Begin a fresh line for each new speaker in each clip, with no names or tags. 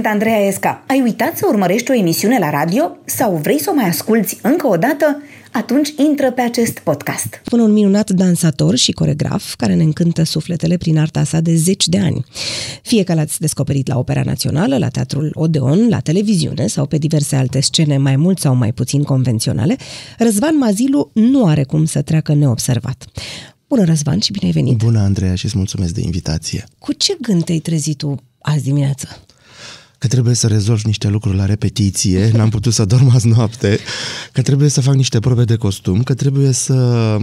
Sunt Andreea Esca. Ai uitat să urmărești o emisiune la radio sau vrei să o mai asculți încă o dată? Atunci intră pe acest podcast.
Până un minunat dansator și coregraf care ne încântă sufletele prin arta sa de zeci de ani. Fie că l-ați descoperit la Opera Națională, la Teatrul Odeon, la televiziune sau pe diverse alte scene mai mult sau mai puțin convenționale, Răzvan Mazilu nu are cum să treacă neobservat. Bună, Răzvan, și bine ai venit!
Bună, Andreea, și îți mulțumesc de invitație.
Cu ce gând te-ai trezit tu azi dimineață?
Că trebuie să rezolv niște lucruri la repetiție, n-am putut să dorm azi noapte, că trebuie să fac niște probe de costum, că trebuie să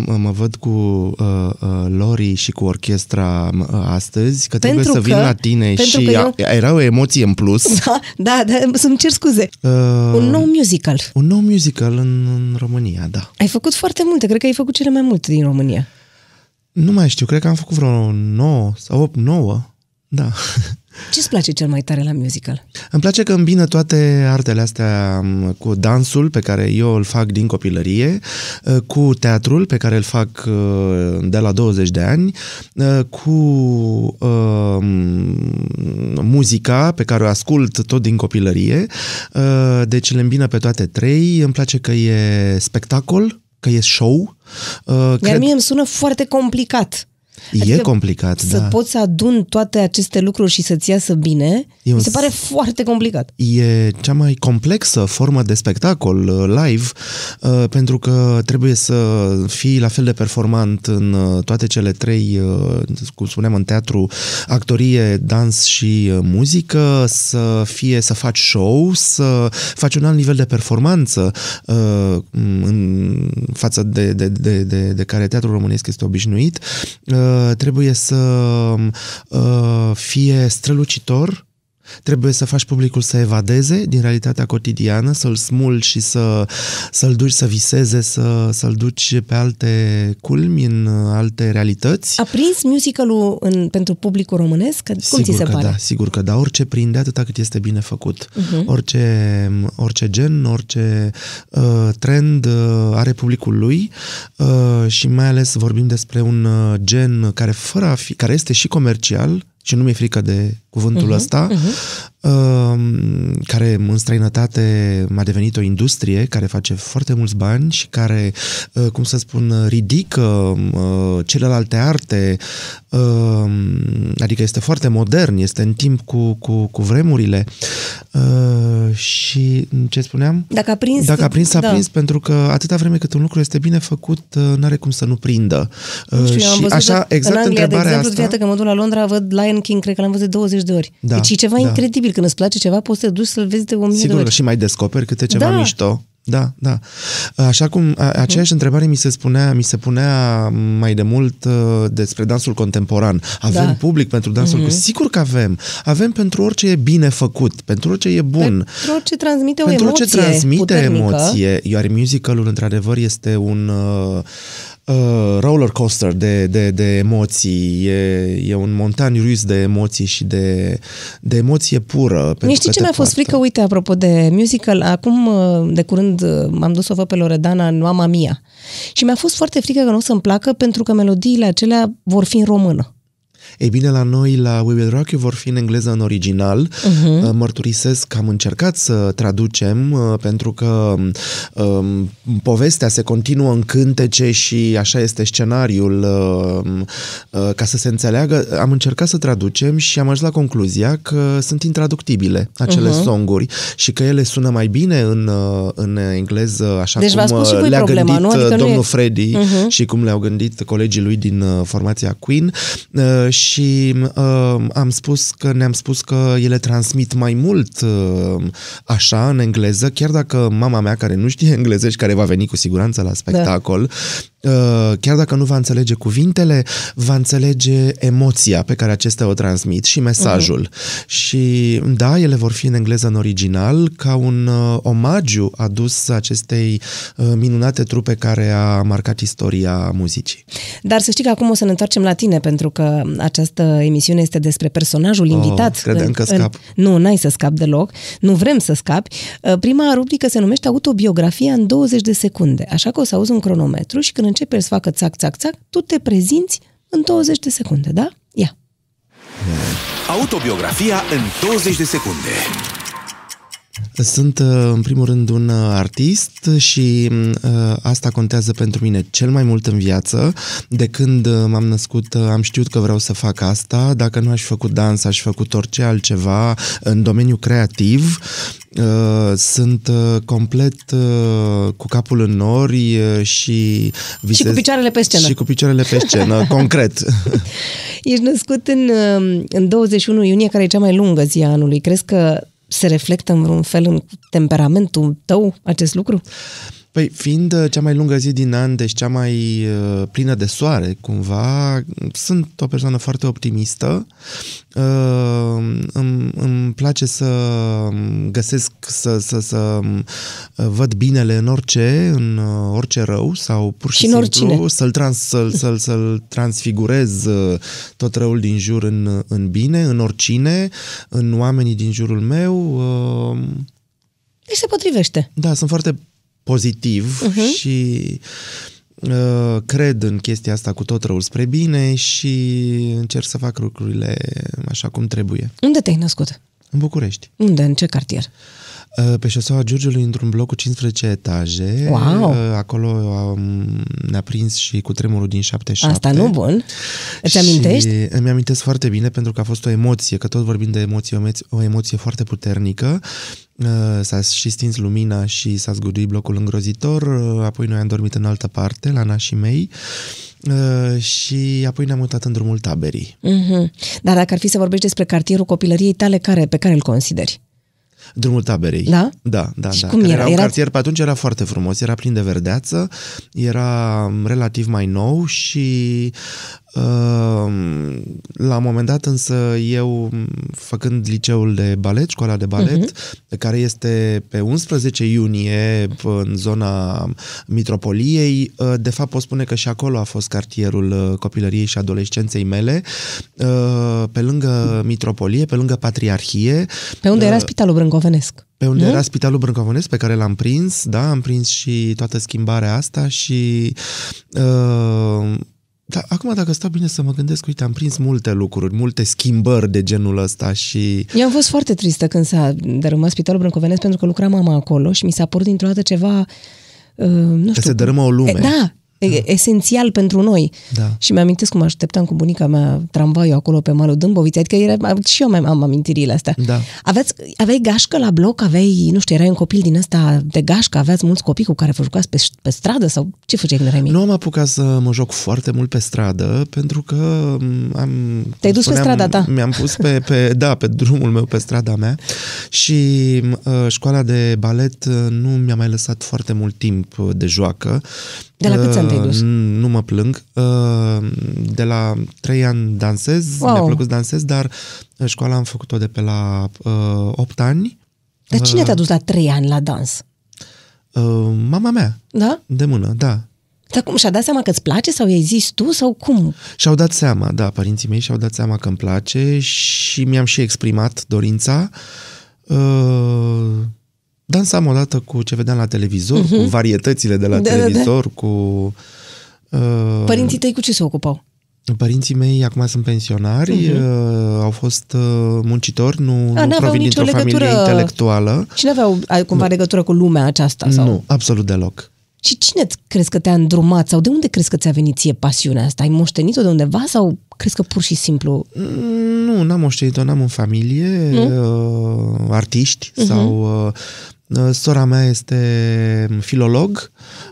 mă văd cu uh, uh, Lori și cu orchestra uh, astăzi, că trebuie
Pentru
să vin
că-
la tine
pentru
și
că eu-
a, era o emoție în plus.
Da, da, da să-mi cer scuze.
Uh,
Un nou musical.
un nou musical în, în România, da.
Ai făcut foarte multe, cred că ai făcut cele mai multe din România.
Nu mai știu, cred că am făcut vreo 9 sau 8, 9. Da.
Ce-ți place cel mai tare la musical?
Îmi place că îmbină toate artele astea m, cu dansul pe care eu îl fac din copilărie, uh, cu teatrul pe care îl fac uh, de la 20 de ani, uh, cu uh, m, muzica pe care o ascult tot din copilărie. Uh, Deci le îmbină pe toate trei. Îmi place că e spectacol, că e show. Uh,
Iar
Cred,
mie îmi sună foarte complicat.
E complicat,
Să
da.
poți să adun toate aceste lucruri și să-ți iasă bine,
E un
mi se
s-
pare foarte complicat.
E cea mai complexă formă de spectacol uh, live uh, pentru că trebuie să fii la fel de performant în uh, toate cele trei, uh, cum spuneam, în teatru, actorie, dans și uh, muzică, să fie să faci show, să faci un alt nivel de performanță uh, în față de, de, de, de, de care teatrul românesc este obișnuit. Uh, Trebuie să uh, fie strălucitor, Trebuie să faci publicul să evadeze din realitatea cotidiană, să-l smulgi și să, să-l duci să viseze, să, să-l duci pe alte culmi, în uh, alte realități.
A prins musicalul în, pentru publicul românesc? Cum ți
sigur
se
că
pare?
da, sigur că da. Orice prinde atâta cât este bine făcut. Uh-huh. Orice, orice gen, orice uh, trend uh, are publicul lui uh, și mai ales vorbim despre un uh, gen care fără a fi, care este și comercial și nu mi-e frică de cuvântul uh-huh, ăsta, uh-huh. Uh, care în străinătate a devenit o industrie care face foarte mulți bani și care, uh, cum să spun, ridică uh, celelalte arte, uh, adică este foarte modern, este în timp cu, cu, cu vremurile. Uh, și ce spuneam?
Dacă a prins...
Dacă a prins, a
da.
prins, pentru că atâta vreme cât un lucru este bine făcut, uh, n-are cum să nu prindă. Uh,
Nu știu, eu am
și
văzut
așa,
în
exact
Anglia, de
întrebarea
exemplu,
asta...
iată că mă duc la Londra, văd Lion King, cred că l-am văzut 20 de ori.
Da,
deci e ceva
da.
incredibil. Când îți place ceva, poți să te duci să-l vezi de 1000 de
Sigur că
ori.
și mai descoperi câte ceva
Da.
mișto. Da, da. Așa cum a, aceeași întrebare mi se spunea, mi se punea mai de mult uh, despre dansul contemporan. Avem
Da.
public pentru dansul mm Sigur că avem. Avem pentru orice e bine făcut, pentru orice e bun.
Pentru orice transmite o
pentru
emoție
orice transmite
puternică.
emoție, iar musicalul într-adevăr este un uh, uh, roller coaster de, de, de emoții, e, e un montan rus de emoții și de, de emoție pură. pentru
Mie știi
că
ce
te
mi-a fost
poartă.
frică? Uite, apropo de musical, acum uh, de curând uh, m-am dus să o văd pe Loredana în Mama Mia. Și mi-a fost foarte frică că nu o să-mi placă pentru că melodiile acelea vor fi în română.
Ei bine, la noi, la We Will Rock You, vor fi în engleză în original.
Mhm.
Uh-huh. Mărturisesc că am încercat să traducem, uh, pentru că um, povestea se continuă în cântece și așa este scenariul, um, uh, ca să se înțeleagă. Am încercat să traducem și am ajuns la concluzia că sunt intraductibile acele
Mhm.
uh-huh. songuri și că ele sună mai bine în, uh, în engleză, așa
Deci
cum
v-ați pus și
uh,
voi
le-a
problema,
gândit
nu? Adică
uh,
nu e-
domnul Freddy
Mhm.
și cum le-au gândit colegii lui din uh, formația Queen uh, și uh, am spus că ne-am spus că ele transmit mai mult uh, așa în engleză, chiar dacă mama mea care nu știe engleză și care va veni cu siguranță la spectacol, uh, chiar dacă nu va înțelege cuvintele, va înțelege emoția pe care acestea o transmit și mesajul. Și da, ele vor fi în engleză în original ca un uh, omagiu adus acestei uh, minunate trupe care a marcat istoria muzicii.
Dar să știi că acum o să ne întoarcem la tine, pentru că această emisiune este despre personajul invitat.
Oh, credeam că scap.
nu, n-ai să scap deloc. Nu vrem să scapi. Uh, Prima rubrică se numește Autobiografia în 20 de secunde. Așa că o să auzi un cronometru și când începe să facă țac, țac, țac, tu te prezinți în 20 de secunde, da? Ia.
Autobiografia în 20 de secunde.
Sunt, uh, în primul rând, un uh, artist și uh, asta contează pentru mine cel mai mult în viață. De când m-am născut, am știut că vreau să fac asta. Dacă nu aș fi făcut dans, aș fi făcut orice altceva în domeniul creativ. Sunt complet cu capul în nori și
visez... Și cu picioarele pe scenă.
Și cu picioarele pe scenă, concret.
Ești născut în, în 21 iunie, care e cea mai lungă zi a anului. Crezi că se reflectă în vreun fel în temperamentul tău acest lucru?
Păi, fiind uh, cea mai lungă zi din an, deci cea mai uh, plină de soare, cumva, sunt o persoană foarte optimistă. Uh, îmi, îmi place să găsesc, să, să, să uh, văd binele în orice, în uh, orice rău sau pur și, și simplu să-l, trans, să-l, să-l, să-l transfigurez uh, tot răul din jur în, în bine, în oricine, în oamenii din jurul meu. Uh,
deci se potrivește.
Da, sunt foarte pozitiv uh-huh. și uh, cred în chestia asta cu tot răul spre bine și încerc să fac lucrurile așa cum trebuie.
Unde te-ai născut?
În București.
Unde? În ce cartier?
Uh, pe șoseaua Giurgiului, într-un bloc cu 15 etaje.
Wow! Uh,
acolo um, ne-a prins și cu tremurul din 77.
Asta nu bun. Îți amintești?
Îmi amintesc foarte bine pentru că a fost o emoție, că tot vorbim de emoție, o emoție foarte puternică Uh, s-a și stins lumina și s-a zguduit blocul îngrozitor, uh, apoi noi am dormit în altă parte, la nașii mei, uh, și apoi ne-am mutat în drumul taberii.
Mm-hmm. Dar dacă ar fi să vorbești despre cartierul copilăriei tale, care, pe care îl consideri?
Drumul taberei.
Da?
Da, da.
Și
da.
cum era?
Era un
era...
cartier, pe atunci era foarte frumos, era plin de verdeață, era relativ mai nou și Ehm, la un moment dat însă eu, făcând liceul de balet, școala de balet, uh-huh. care este pe 11 iunie în zona Mitropoliei, ă, de fapt pot spune că și acolo a fost cartierul ă, copilăriei și adolescenței mele, ă, pe lângă Mitropolie, pe lângă Patriarhie.
Pe unde era Spitalul Brâncovenesc?
Pe unde nu? era Spitalul Brâncovenesc, pe care l-am prins, da, am prins și toată schimbarea asta și uh, da, acum dacă stau bine să mă gândesc, uite, am prins multe lucruri, multe schimbări de genul ăsta și...
Eu am fost foarte tristă când s-a dărâmat Spitalul Brâncovenesc pentru că lucra mama acolo și mi s-a părut dintr-o dată ceva, uh, nu știu... Că
se dărâmă o lume.
E, da, da. esențial pentru noi.
Da.
Și mi-amintesc cum așteptam cu bunica mea tramvaiul acolo pe malul Dâmboviței, adică era, și eu mai am amintirile astea.
Da.
Aveți, aveai gașcă la bloc, aveai, nu știu, erai un copil din ăsta de gașcă, aveați mulți copii cu care vă jucați pe, pe stradă sau ce făceai când erai mic?
Nu am apucat să mă joc foarte mult pe stradă, pentru că am...
Te-ai dus spuneam, pe strada ta?
Mi-am pus pe, pe, da, pe drumul meu, pe strada mea și uh, școala de balet uh, nu mi-a mai lăsat foarte mult timp de joacă
de la câți ani te-ai dus?
Nu mă plâng. Uh, de la trei ani dansez, wow. mi-a plăcut să dansez, dar școala am făcut-o de pe la uh, 8 ani.
Dar cine te-a dus la trei ani la dans?
Uh, mama mea.
Da?
De mână, da.
Dar cum, și-a dat seama că îți place sau i-ai zis tu sau cum?
Și-au dat seama, da, părinții mei și-au dat seama că îmi place și mi-am și exprimat dorința. Uh, dansam odată cu ce vedeam la televizor, uh-huh. cu varietățile de la da, televizor, da, da. cu...
Uh, Părinții tăi cu ce se ocupau?
Părinții mei acum sunt pensionari, uh-huh. uh, au fost uh, muncitori, nu, A, nu provin dintr-o legătură... familie intelectuală.
Și nu aveau cumva da. legătură cu lumea aceasta? Sau?
Nu, absolut deloc.
Și cine crezi că te-a îndrumat sau de unde crezi că ți-a venit ție pasiunea asta? Ai moștenit-o de undeva sau crezi că pur și simplu...
Nu, n-am moștenit-o, n-am în familie nu? uh, artiști uh-huh. sau uh, Uh, sora mea este filolog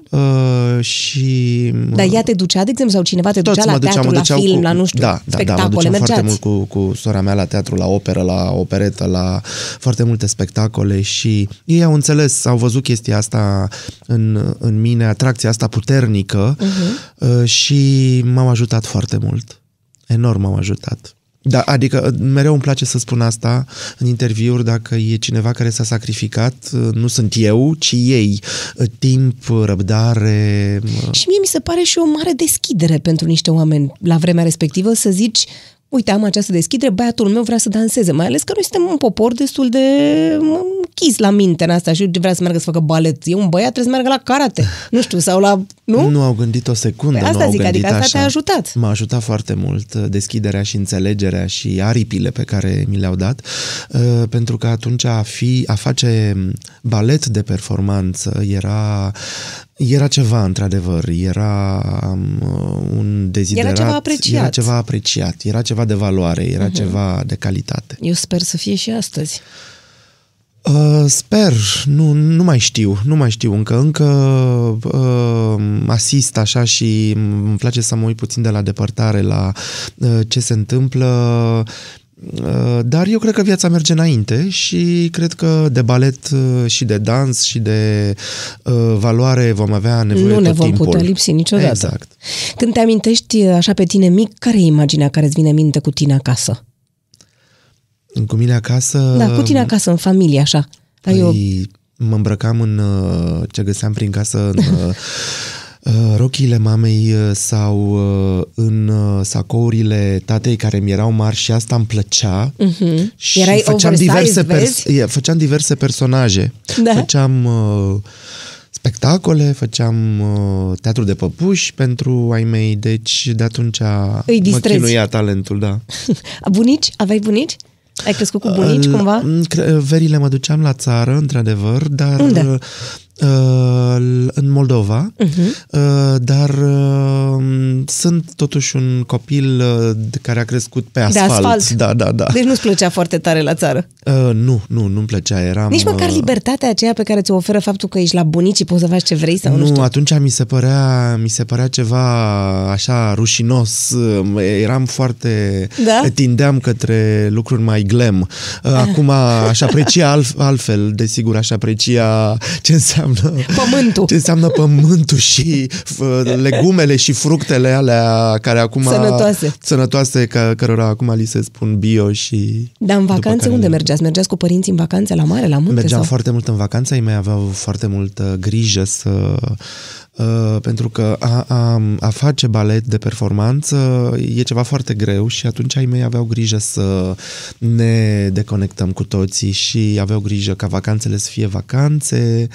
uh, și...
Dar ea te ducea, de exemplu, sau cineva te ducea la teatru, la film, cu, la nu știu,
da, da,
spectacole,
da, mă
foarte
mult cu, cu sora mea la teatru, la operă, la operetă, la foarte multe spectacole și ei au înțeles, au văzut chestia asta în, în mine, atracția asta puternică uh-huh. uh, și m-au ajutat foarte mult. Enorm m-au ajutat. Da, adică mereu îmi place să spun asta în interviuri, dacă e cineva care s-a sacrificat, nu sunt eu, ci ei. Timp, răbdare...
Și mie mi se pare și o mare deschidere pentru niște oameni la vremea respectivă să zici uite, am această deschidere, băiatul meu vrea să danseze, mai ales că noi suntem un popor destul de mă, închis la minte în asta și vrea să meargă să facă balet. E un băiat, trebuie să meargă la karate, nu știu, sau la... Nu?
Nu au gândit o secundă,
Păi asta
nu au
zic,
gândit
adică asta
așa.
te-a ajutat.
M-a ajutat foarte mult uh, deschiderea și înțelegerea și aripile pe care mi le-au dat, uh, pentru că atunci a, fi, a face balet de performanță era, era ceva, într-adevăr, era um, un deziderat.
ceva apreciat.
Era ceva apreciat, era ceva de valoare, era uh-huh. ceva de calitate.
Eu sper să fie și astăzi.
Uh, sper, nu, nu mai știu, nu mai știu încă, încă uh, asist așa și îmi place să mă uit puțin de la depărtare la uh, ce se întâmplă, uh, dar eu cred că viața merge înainte și cred că de balet uh, și de dans și de uh, valoare vom avea nevoie
nu
tot
ne vom
timpul.
putea lipsi niciodată.
Exact.
Când te amintești așa pe tine mic, care e imaginea care îți vine în minte cu tine acasă?
Cu mine acasă...
Da, cu tine acasă, în familie, așa. Ai o...
Păi, mă îmbrăcam în uh, ce găseam prin casă, în uh, uh, rochiile mamei uh, sau uh, în uh, sacourile tatei care mi erau mari și asta îmi plăcea.
Mhm.
Și
Erai
făceam
oversize,
diverse,
vezi?
e, făceam diverse personaje.
Da?
Făceam uh, spectacole, făceam uh, teatru de păpuși pentru ai mei, deci de atunci
Îi
mă
distrezi.
chinuia talentul, da.
Bunici? Aveai bunici? Ai crescut cu bunici
Îl-
cumva?
cre- Verile mă duceam la țară, într-adevăr, dar
Unde?
Uh, în Moldova,
Mhm.
uh, dar uh, sunt totuși un copil uh, de care a crescut pe asfalt.
asfalt.
Da, da, da.
Deci nu-ți plăcea foarte tare la țară.
Uh, nu, nu, nu-mi plăcea. Eram,
Nici măcar
uh,
libertatea aceea pe care ți-o oferă faptul că ești la bunici și poți să faci ce vrei sau nu,
nu,
știu.
atunci mi se părea, mi se părea ceva așa rușinos. Eram foarte...
Da?
Tindeam către lucruri mai glam. Acum aș aprecia alt, altfel, desigur, aș aprecia ce înseamnă...
Pământul.
Ce înseamnă pământul și f- legumele și fructele alea care acum...
Sănătoase.
Sănătoase, ca, cărora acum li se spun bio și...
Dar în
după
vacanțe
care
unde
le-
mergeați? Mergeați cu părinții în vacanțe la mare, la munte?
Mergeam
sau?
foarte mult în vacanță, ei mei aveau foarte multă grijă să... Uh, pentru că a, a, a face balet de performanță e ceva foarte greu și atunci ai mei aveau grijă să ne deconectăm cu toții și aveau grijă ca vacanțele să fie vacanțe.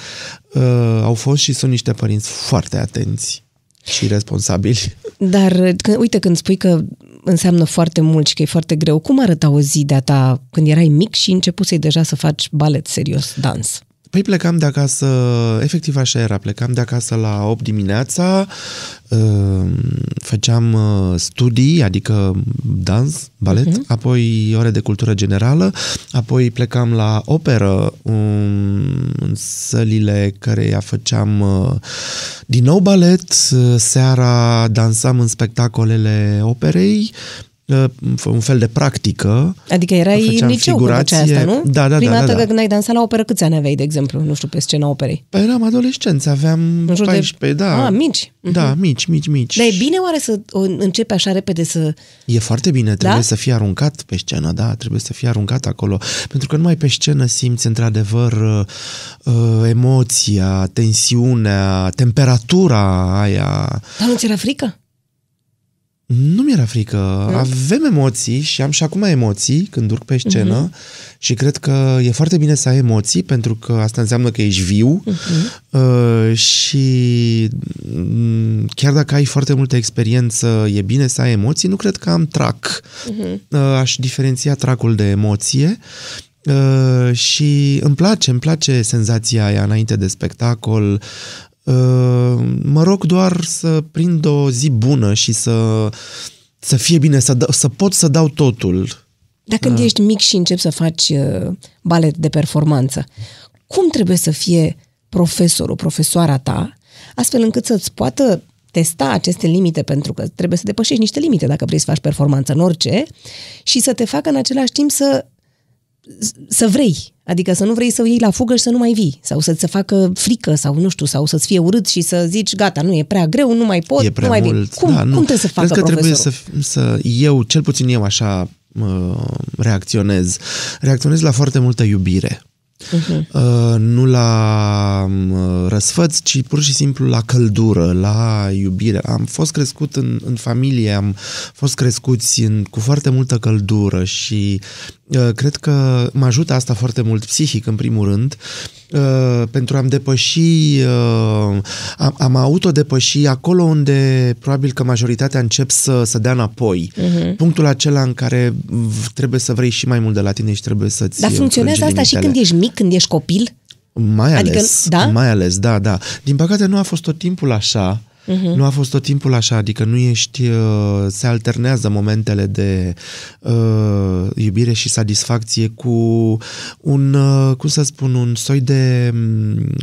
Uh, au fost și sunt niște părinți foarte atenți și responsabili.
Dar, când, uite, când spui că înseamnă foarte mult și că e foarte greu, cum arăta o zi de-a ta când erai mic și începusei deja să faci balet serios, dans?
Păi plecam de acasă, efectiv așa era, plecam de acasă la 8 dimineața, uh, făceam uh, studii, adică dans, balet, uh-huh. apoi ore de cultură generală, apoi plecam la operă um, în sălile care făceam uh, din nou balet, uh, seara dansam în spectacolele operei, uh, un fel de practică.
Adică erai
Făceam
în liceu când făceai asta,
figurație.
nu?
Da, da,
Prima
da, da,
dată
da.
când ai dansat la operă, câți ani aveai, de exemplu, nu știu, pe scena operei?
Păi eram adolescenți, aveam
În jur de-
14, da.
Ah, mici.
Da, mici, mici, mici.
Dar e bine oare să o începi așa repede să...
E foarte bine, trebuie
Da?
să fii aruncat pe scenă, da, trebuie să fii aruncat acolo. Pentru că numai pe scenă simți într-adevăr uh, uh, emoția, tensiunea, temperatura aia.
Dar nu ți era frică?
Nu mi-era frică. Avem emoții și am și acum emoții când urc pe scenă uh-huh. și cred că e foarte bine să ai emoții pentru că asta înseamnă că ești viu uh-huh. uh, și mm, chiar dacă ai foarte multă experiență, e bine să ai emoții. Nu cred că am trac. Uh-huh. Uh, aș diferenția tracul de emoție. Uh, și îmi place, îmi place senzația aia înainte de spectacol. Uh, mă rog doar să prind o zi bună și să, să fie bine, să, dă, să pot să dau totul.
Dar când
Ah.
ești mic și începi să faci uh, balet de performanță, cum trebuie să fie profesorul, profesoara ta, astfel încât să-ți poată testa aceste limite, pentru că trebuie să depășești niște limite dacă vrei să faci performanță în orice, și să te facă în același timp să să vrei, adică să nu vrei să o iei la fugă și să nu mai vii, sau să-ți se facă frică, sau nu știu, sau să-ți fie urât și să zici, gata, nu e prea greu, nu mai pot,
e prea
nu mai vin.
mult.
Cum,
da, nu.
cum trebuie să facă
Cred că trebuie să,
profesorul?
să eu, cel puțin eu așa uh, reacționez. Reacționez la foarte multă iubire. Uh-huh. Uh, nu la uh, răsfăț, ci pur și simplu la căldură, la iubire. Am fost crescut în, în familie, am fost crescuți în, cu foarte multă căldură și uh, cred că mă ajută asta foarte mult psihic, în primul rând, uh, pentru a-mi depăși, uh, am, am autodepăși acolo unde probabil că majoritatea încep să, să dea înapoi. Uh-huh. Punctul acela în care trebuie să vrei și mai mult de la tine și trebuie să-ți
Dar funcționează asta și când ești mic, când ești copil?
Mai adică, ales, da? mai ales, da, da. Din păcate nu a fost tot timpul așa. Uh-huh. Nu a fost tot timpul așa, adică nu ești, uh, se alternează momentele de uh, iubire și satisfacție cu un, uh, cum să spun, un soi de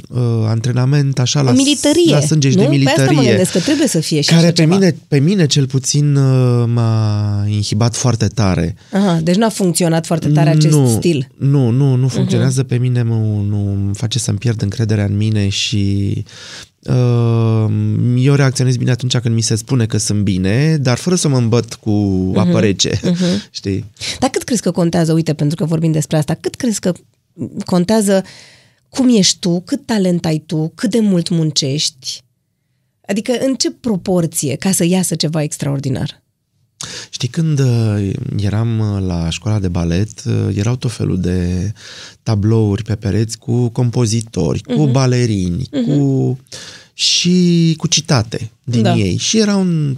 uh, antrenament așa la,
militarie,
la sânge și
nu?
de militarie. Pe
asta mă gândesc că trebuie să fie și
care
așa
pe
ceva.
mine, pe mine cel puțin uh, m-a inhibat foarte tare.
Aha, deci nu a funcționat foarte tare acest
nu,
stil.
Nu, nu, nu funcționează uh-huh. pe mine, nu, nu îmi face să-mi pierd încrederea în mine și Uh, eu reacționez bine atunci când mi se spune că sunt bine, dar fără să mă îmbăt cu uh-huh. apă rece, uh-huh. știi?
Dar cât crezi că contează, uite, pentru că vorbim despre asta, cât crezi că contează cum ești tu, cât talent ai tu, cât de mult muncești? Adică în ce proporție ca să iasă ceva extraordinar?
Știi, când uh, eram uh, la școala de balet, erau tot felul de tablouri pe pereți cu compozitori, uh-huh. cu balerini, uh-huh. cu și cu citate din da. ei. Și era un,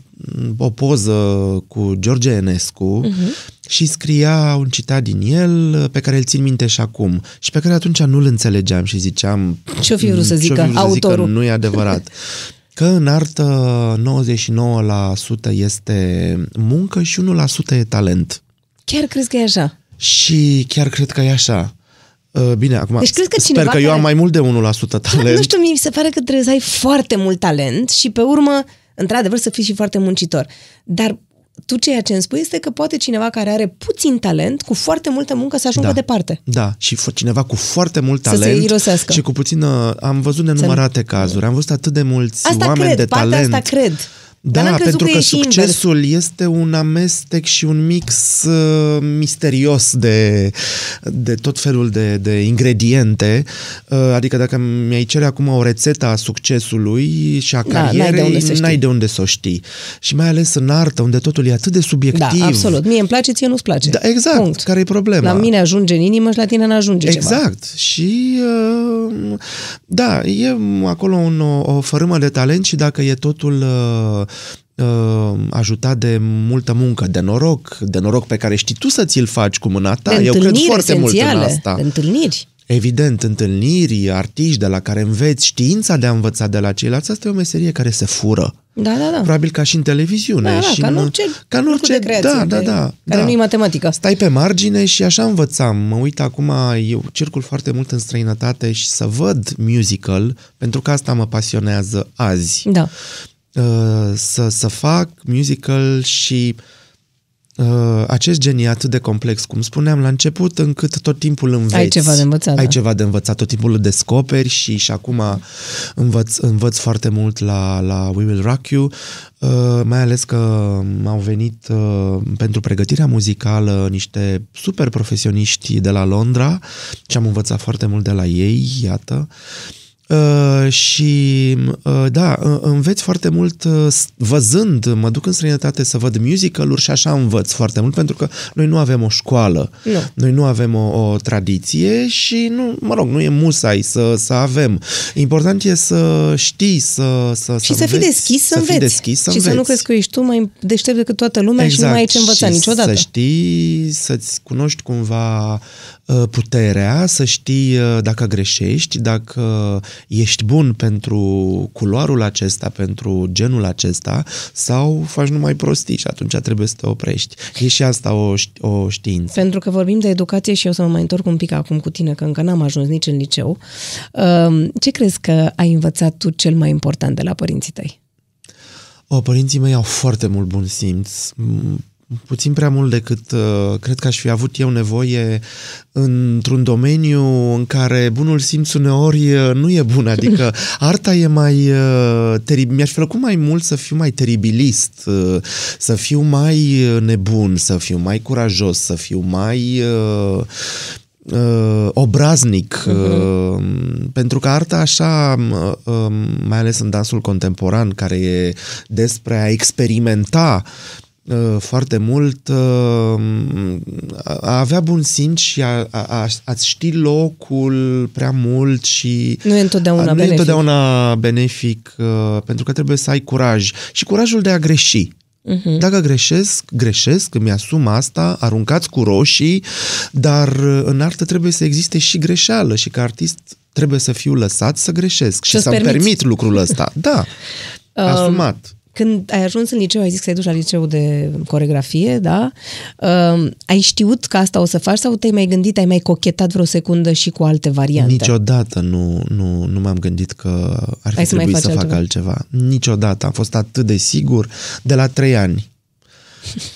o poză cu George Enescu uh-huh. și scria un citat din el pe care îl țin minte și acum și pe care atunci nu-l înțelegeam și ziceam...
Ce-o fi vrut să zică
vrut
autorul?
Să zică, nu e adevărat. Că în artă 99% este muncă și 1% e talent.
Chiar crezi că e așa?
Și chiar cred că e așa. Bine, acum
deci, crezi că
sper că
care...
eu am mai mult de 1% talent.
Nu știu, mi se pare că trebuie să ai foarte mult talent și pe urmă, într-adevăr, să fii și foarte muncitor. Dar tu ceea ce îmi spui este că poate cineva care are puțin talent, cu foarte multă muncă, să ajungă
da,
departe.
Da, și cineva cu foarte mult talent
să se irosească.
și cu puțină... Am văzut nenumărate să... cazuri, am văzut atât de mulți
asta
oameni
cred,
de talent.
Asta cred.
Da,
Dar
pentru că,
că
succesul
invers.
este un amestec și un mix uh, misterios de, de tot felul de, de ingrediente. Uh, adică dacă mi-ai cere acum o rețetă a succesului și a
Da, n-ai de
carierei,
unde să
n-ai
știi.
de unde să o știi. Și mai ales în artă, unde totul e atât de subiectiv.
Da, absolut. Mie îmi place, ție nu-ți place.
Da, exact.
Punct.
Care e problema?
La mine ajunge în inimă și la tine n-ajunge ceva.
Exact. Și uh, da, e acolo un, o, o fărâmă de talent și dacă e totul uh, uh, ajutat de multă muncă, de noroc, de noroc pe care știi tu să ți-l faci cu mâna ta.
De
Eu cred
întâlniri
foarte mult în
esențiale,
asta.
De întâlniri.
Evident, întâlniri, artiști de la care înveți, știința de a învăța de la ceilalți, asta e o meserie care se fură.
Da, da, da.
Probabil ca și în televiziune.
Da, da,
și
ca în orice
ca în
lucru
orice
de creație,
da, da,
de-
da,
care
da.
nu e matematică.
Stai pe margine și așa învățam. Mă uit acum, eu circul foarte mult în străinătate și să văd musical, pentru că asta mă pasionează azi.
Da.
Uh, să, să fac musical și uh, acest gen e atât de complex, cum spuneam la început, încât tot timpul înveți.
Ai ceva de învățat,
Ai
da.
ceva de învățat, tot timpul îl descoperi și, și acum învăț, învăț foarte mult la, la We Will Rock You, uh, mai ales că au venit uh, pentru pregătirea muzicală niște super profesioniști de la Londra și am învățat foarte mult de la ei, iată. Uh, și uh, da, uh, înveți foarte mult uh, s- văzând, mă duc în străinătate să văd musical-uri și așa învăț foarte mult pentru că noi nu avem o școală,
Nu.
noi nu avem o, o tradiție și nu, mă rog, nu e musai să, să avem. Important e să știi, să să
Și să,
înveți,
fii deschis să,
să
înveți.
fii deschis să
și
înveți.
să nu crezi că ești tu mai deștept decât toată lumea și nu mai ai ce învăța
și
niciodată.
să știi, să-ți cunoști cumva uh, puterea, să știi uh, dacă greșești, dacă ești bun pentru culoarul acesta, pentru genul acesta sau faci numai prostii și atunci trebuie să te oprești. E și asta o, ști- o știință.
Pentru că vorbim de educație și eu să mă mai întorc un pic acum cu tine, că încă n-am ajuns nici în liceu. Um, Ce crezi că ai învățat tu cel mai important de la părinții tăi?
O, părinții mei au foarte mult bun simț. M- Puțin prea mult decât uh, cred că aș fi avut eu nevoie într-un domeniu în care bunul simț uneori uh, nu e bun. Adică arta e mai... Uh, teri- mi-aș fi plăcut mai mult să fiu mai teribilist, uh, să fiu mai uh, nebun, să fiu mai curajos, să fiu mai... Uh, uh, obraznic, uh-huh. pentru că arta așa, uh, mai ales în dansul contemporan, care e despre a experimenta uh, foarte mult, uh, a avea bun simț și a, a, a, a-ți ști locul prea mult și...
Nu e întotdeauna
nu
benefic.
e întotdeauna benefic, uh, pentru că trebuie să ai curaj și curajul de a greși. Uh-huh. Dacă greșesc, greșesc, îmi asum asta, aruncați cu roșii, dar uh, în artă trebuie să existe și greșeală și ca artist trebuie să fiu lăsat să greșesc și,
Și-ți
să-mi
permiți.
permit lucrul ăsta. Da, asumat.
Când ai ajuns în liceu, ai zis că te-ai dus la liceu de coregrafie, da? Uh, ai știut că asta o să faci sau te-ai mai gândit, ai mai cochetat vreo secundă și cu alte variante?
Niciodată nu, nu, nu m-am gândit că ar fi
Hai să mai
trebuit să
faci
fac
altceva.
altceva. Niciodată. Am fost atât de sigur de la trei ani.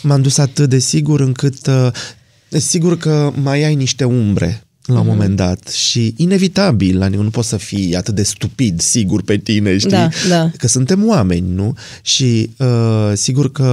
M-am dus atât de sigur încât uh, sigur că mai ai niște umbre la
Mhm.
un moment dat și inevitabil, la nu poți să fii atât de stupid, sigur pe tine, știi?
Da, da.
Că suntem oameni, nu? Și uh, sigur că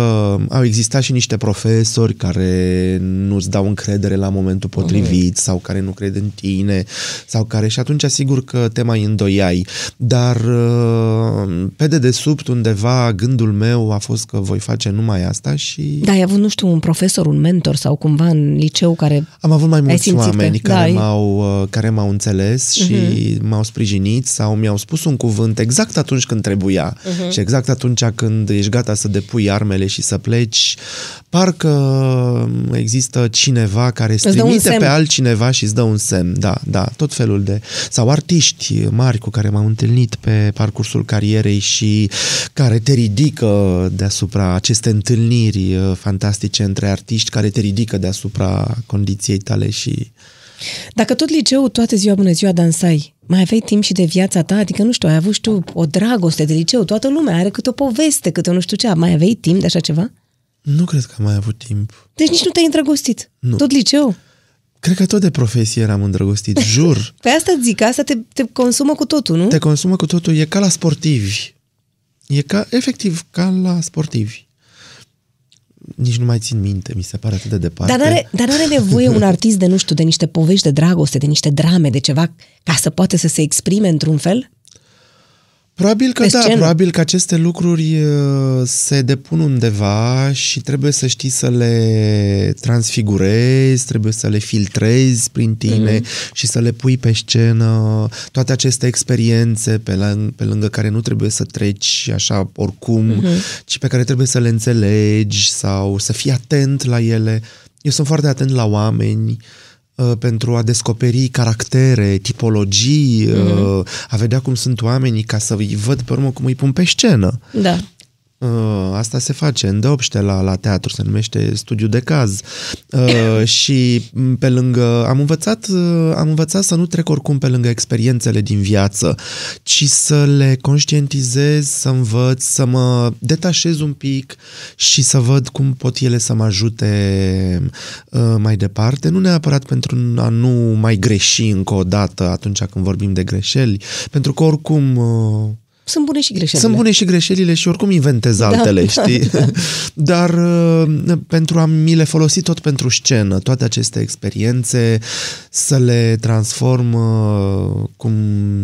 au existat și niște profesori care nu-ți dau încredere la momentul potrivit sau care nu cred în tine sau care și atunci sigur că te mai îndoiai. Dar uh, pe dedesubt undeva gândul meu a fost că voi face numai asta și
Da, ai avut, nu știu, un profesor, un mentor sau cumva în liceu care...
am avut mai mulți
simțit că-
oameni
da,
care,
ai-
m-au, uh, care m-au înțeles și m-au sprijinit sau mi-au spus un cuvânt exact atunci când trebuia și exact atunci când ești gata să depui armele și să pleci, parcă există cineva care îți
Îți dă un
trimite
semn.
pe altcineva și îți dă un semn. Da, da, tot felul de... Sau artiști mari cu care m-am întâlnit pe parcursul carierei și care te ridică deasupra aceste întâlniri uh, fantastice între artiști care te ridică deasupra condiției tale și...
Dacă tot liceu, toată ziua, bună ziua, dansai, mai aveai timp și de viața ta? Adică, nu știu, ai avut, știu, o dragoste de liceu, toată lumea are câte o poveste, câte o nu știu ce. Mai aveai timp de așa ceva?
Nu cred că am mai avut timp.
Deci nici nu te-ai îndrăgostit.
Nu.
Tot liceu.
Cred că tot de profesie eram îndrăgostit, jur.
Pe asta îți zic, asta te, te consumă cu totul, nu?
Te consumă cu totul, e ca la sportivi. E ca, efectiv, ca la sportivi. Nici nu mai țin minte, mi se pare atât de departe.
Dar n-are, dar n-are nevoie un artist de, nu știu, de niște povești de dragoste, de niște drame, de ceva, ca să poate să se exprime într-un fel?
Probabil că
Pe
da,
scenă.
probabil că aceste lucruri uh, se depun undeva și trebuie să știi să le transfigurezi, trebuie să le filtrezi prin tine mm-hmm. și să le pui pe scenă toate aceste experiențe pe, la, pe lângă care nu trebuie să treci așa oricum, mm-hmm. ci pe care trebuie să le înțelegi sau să fii atent la ele. Eu sunt foarte atent la oameni, uh, pentru a descoperi caractere, tipologii, mm-hmm. a vedea cum sunt oamenii ca să îi văd pe urmă cum îi pun pe scenă.
Da.
Uh, Asta se face în deopște la, la teatru, se numește studiu de caz. Uh, și m, pe lângă, am învățat, uh, am învățat să nu trec oricum pe lângă experiențele din viață, ci să le conștientizez, să învăț, să mă detașez un pic și să văd cum pot ele să mă ajute uh, mai departe, nu neapărat pentru a nu mai greși încă o dată atunci când vorbim de greșeli, pentru că oricum uh,
Sunt bune și greșelile.
sunt bune și greșelile și oricum inventez
Da,
altele,
da,
știi? Dar uh, pentru a mi le folosi tot pentru scenă, toate aceste experiențe, să le transform, uh, cum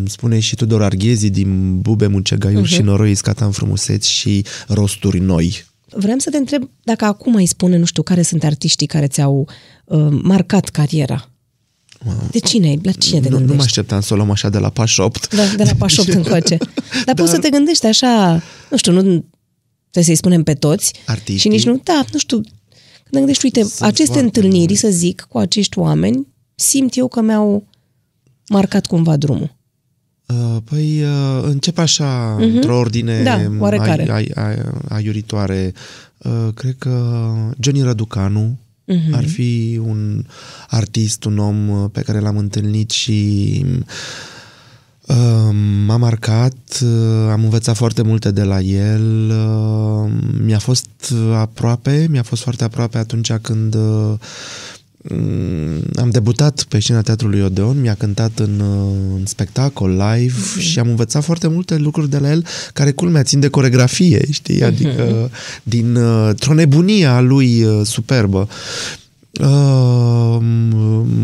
spune și Tudor Arghezi, din bube, mucegaiuri uh-huh. și noroi scata în frumuseți și rosturi noi.
Vreau să te întreb dacă acum ai spune, nu știu, care sunt artiștii care ți-au uh, marcat cariera. De cine? La cine te
Nu, nu
gândești?
mă așteptam să o luăm așa de la pași 8.
Da, de la pașopt încoace. Dar poți să te gândești așa, nu știu, nu trebuie să-i spunem pe toți.
Artiștii.
Și nici nu, da, nu știu, când te gândești, uite,
Sunt
aceste
foarte
întâlniri, să zic, cu acești oameni, simt eu că mi-au marcat cumva drumul.
Uh, Păi uh, încep așa, uh-huh. într-o ordine
Da, oarecare.
ai, ai, ai, aiuritoare. Uh, Cred că Johnny Răducanu uh-huh. ar fi un artist, un om uh, pe care l-am întâlnit și uh, m-a marcat, uh, am învățat foarte multe de la el, uh, mi-a fost aproape, mi-a fost foarte aproape atunci când uh, Mm, am debutat pe scena Teatrului Odeon, mi-a cântat în, uh, în spectacol live mm-hmm. și am învățat foarte multe lucruri de la el care culmea țin de coregrafie, știi? Adică din uh, o nebunie a lui uh, superbă. Uh,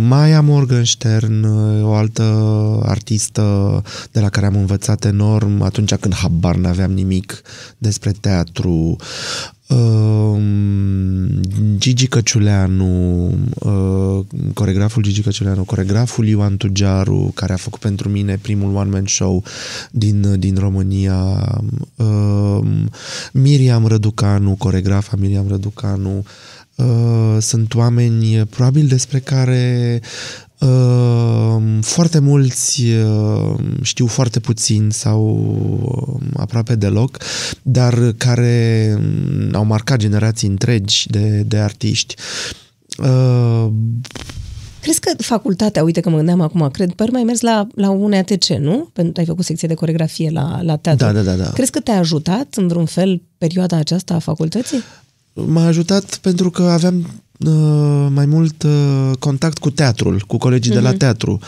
mai am Morgenstern, uh, o altă artistă de la care am învățat enorm atunci când habar n-aveam nimic despre teatru. Um, Gigi Căciuleanu, uh, coregraful Gigi Căciuleanu, coregraful Ioan Tugiaru, care a făcut pentru mine primul one-man show din, din România, um, Miriam Răducanu, coregrafa Miriam Răducanu, uh, sunt oameni probabil despre care Ehm, foarte mulți ehm, știu foarte puțin sau ehm, aproape deloc, dar care au marcat generații întregi de, de artiști.
Crezi că facultatea, uite că mă gândeam acum, cred, păr mai mers la, la un ATC, nu? Pentru că ai făcut secție de coregrafie la, la teatru.
Da, da, da, da.
Crezi că te-a ajutat în vreun fel perioada aceasta a facultății?
M-a ajutat pentru că aveam uh, mai mult uh, contact cu teatrul, cu colegii mm-hmm. de la mhm. teatru.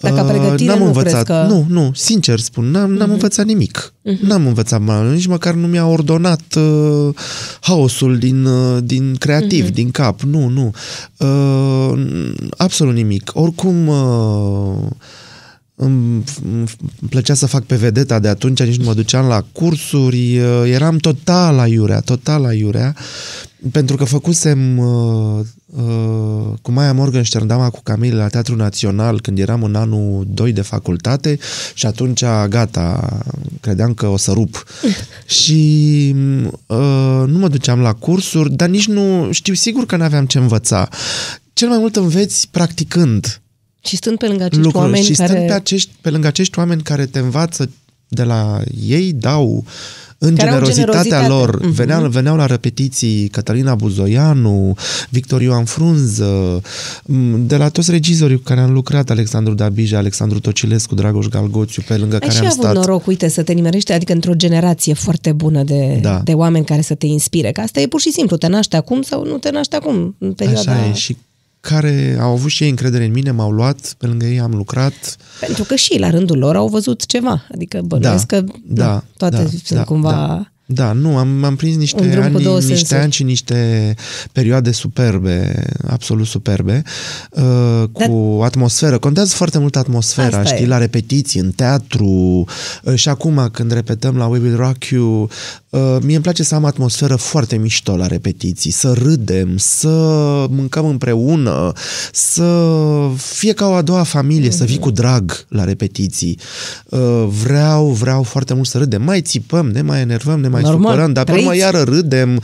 Dacă uh, pregătire
n-am
nu
învățat,
că...
Nu, nu, sincer spun, n-am, mm-hmm. n-am învățat nimic. Mm-hmm. N-am învățat, nici măcar nu mi-a ordonat uh, haosul din, uh, din creativ, mm-hmm. din cap. Nu, nu. Uh, absolut nimic. Oricum... Uh, îmi, îmi plăcea să fac pe vedeta de atunci, nici nu mă duceam la cursuri, uh, eram total la iurea, total la iurea, pentru că făcusem uh, uh, cu Maia Morgenstern, dama cu Camille la Teatrul Național când eram în anul 2 de facultate și atunci gata, credeam că o să rup. și uh, nu mă duceam la cursuri, dar nici nu știu sigur că n-aveam ce învăța. Cel mai mult înveți practicând
și stând pe lângă acești
lucruri.
oameni
și
care...
stând pe, acești, pe lângă acești oameni care te învață de la ei, dau în care generozitatea generozitate. lor. Uh-huh. Veneau, veneau la repetiții Cătălina Buzoianu, Victor Ioan Frunză, de la toți regizorii cu care am lucrat, Alexandru Dabija, Alexandru Tocilescu, Dragoș Galgoțiu, pe lângă Ai care am
stat. Ai avut noroc, uite, să te nimerești, adică într-o generație foarte bună de, da. de oameni care să te inspire, că asta e pur și simplu, te naște acum sau nu te naște acum, în perioada...
Așa e, și care au avut și ei încredere în mine, m-au luat, pe lângă ei am lucrat.
Pentru că și la rândul lor au văzut ceva, adică bănuiesc da, că da, nu, toate da, sunt
da,
cumva...
Da. Da, nu, am, am prins niște ani, niște ani și niște perioade superbe, absolut superbe, uh, cu Dar... atmosferă. Contează foarte mult atmosfera, Asta știi, e. la repetiții, în teatru uh, și acum când repetăm la We Will Rock You, Uh, mie îmi place să am atmosferă foarte mișto la repetiții, să râdem, să mâncăm împreună, să fie ca o a doua familie, mm-hmm. să fii cu drag la repetiții. Uh, vreau, vreau foarte mult să râdem. Mai țipăm, ne mai enervăm, ne mai Normal, supărăm, dar pe urmă iară râdem,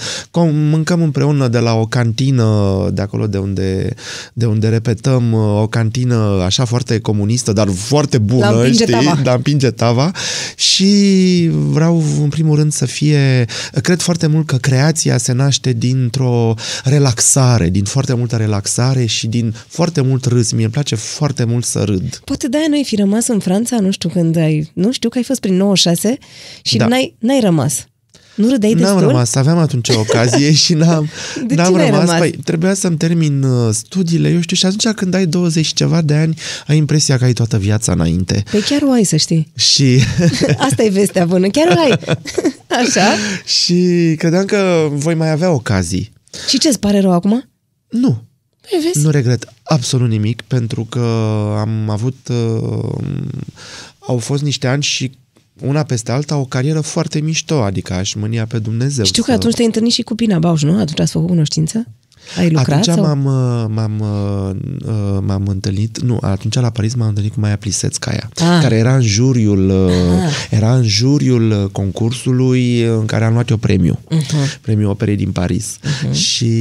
mâncăm împreună de la o cantină de acolo de unde, de unde repetăm, uh, o cantină așa foarte comunistă, dar foarte bună, știi? Tava. Da, împinge tava. Și vreau, în primul rând, să fie cred foarte mult că creația se naște dintr-o relaxare, din foarte multă relaxare și din foarte mult râs. Mie îmi place foarte mult să râd.
Poate de-aia n-ai fi rămas în Franța, nu știu când ai, nu știu că ai fost prin 96 și da. n-ai, n-ai rămas. Nu râdeai
N-am rămas, aveam atunci o ocazie și n-am,
de
n-am rămas.
rămas? Păi,
trebuia să-mi termin uh, studiile, eu știu, și atunci când ai 20 și ceva de ani, ai impresia că ai toată viața înainte.
Păi chiar o ai, să știi.
Și...
Asta e vestea bună, chiar o ai. Așa?
Și credeam că voi mai avea ocazii.
Și ce-ți pare rău acum?
Nu.
Păi vezi?
Nu regret absolut nimic, pentru că am avut... Uh, au fost niște ani și una peste alta o carieră foarte mișto, adică aș mânia pe Dumnezeu.
Știu să... că atunci te-ai întâlnit și cu Pina Bauș, nu? Atunci ați făcut cunoștință? Ai lucrat?
Atunci
sau?
m-am, uh, m-am, uh, uh, m-am întâlnit, nu, atunci la Paris m-am întâlnit cu Maia Plisețcaia, ah. care era în juriul, ah. era în juriul concursului în care am luat eu premiu, uh-huh. premiul operei din Paris. Uh-huh. Și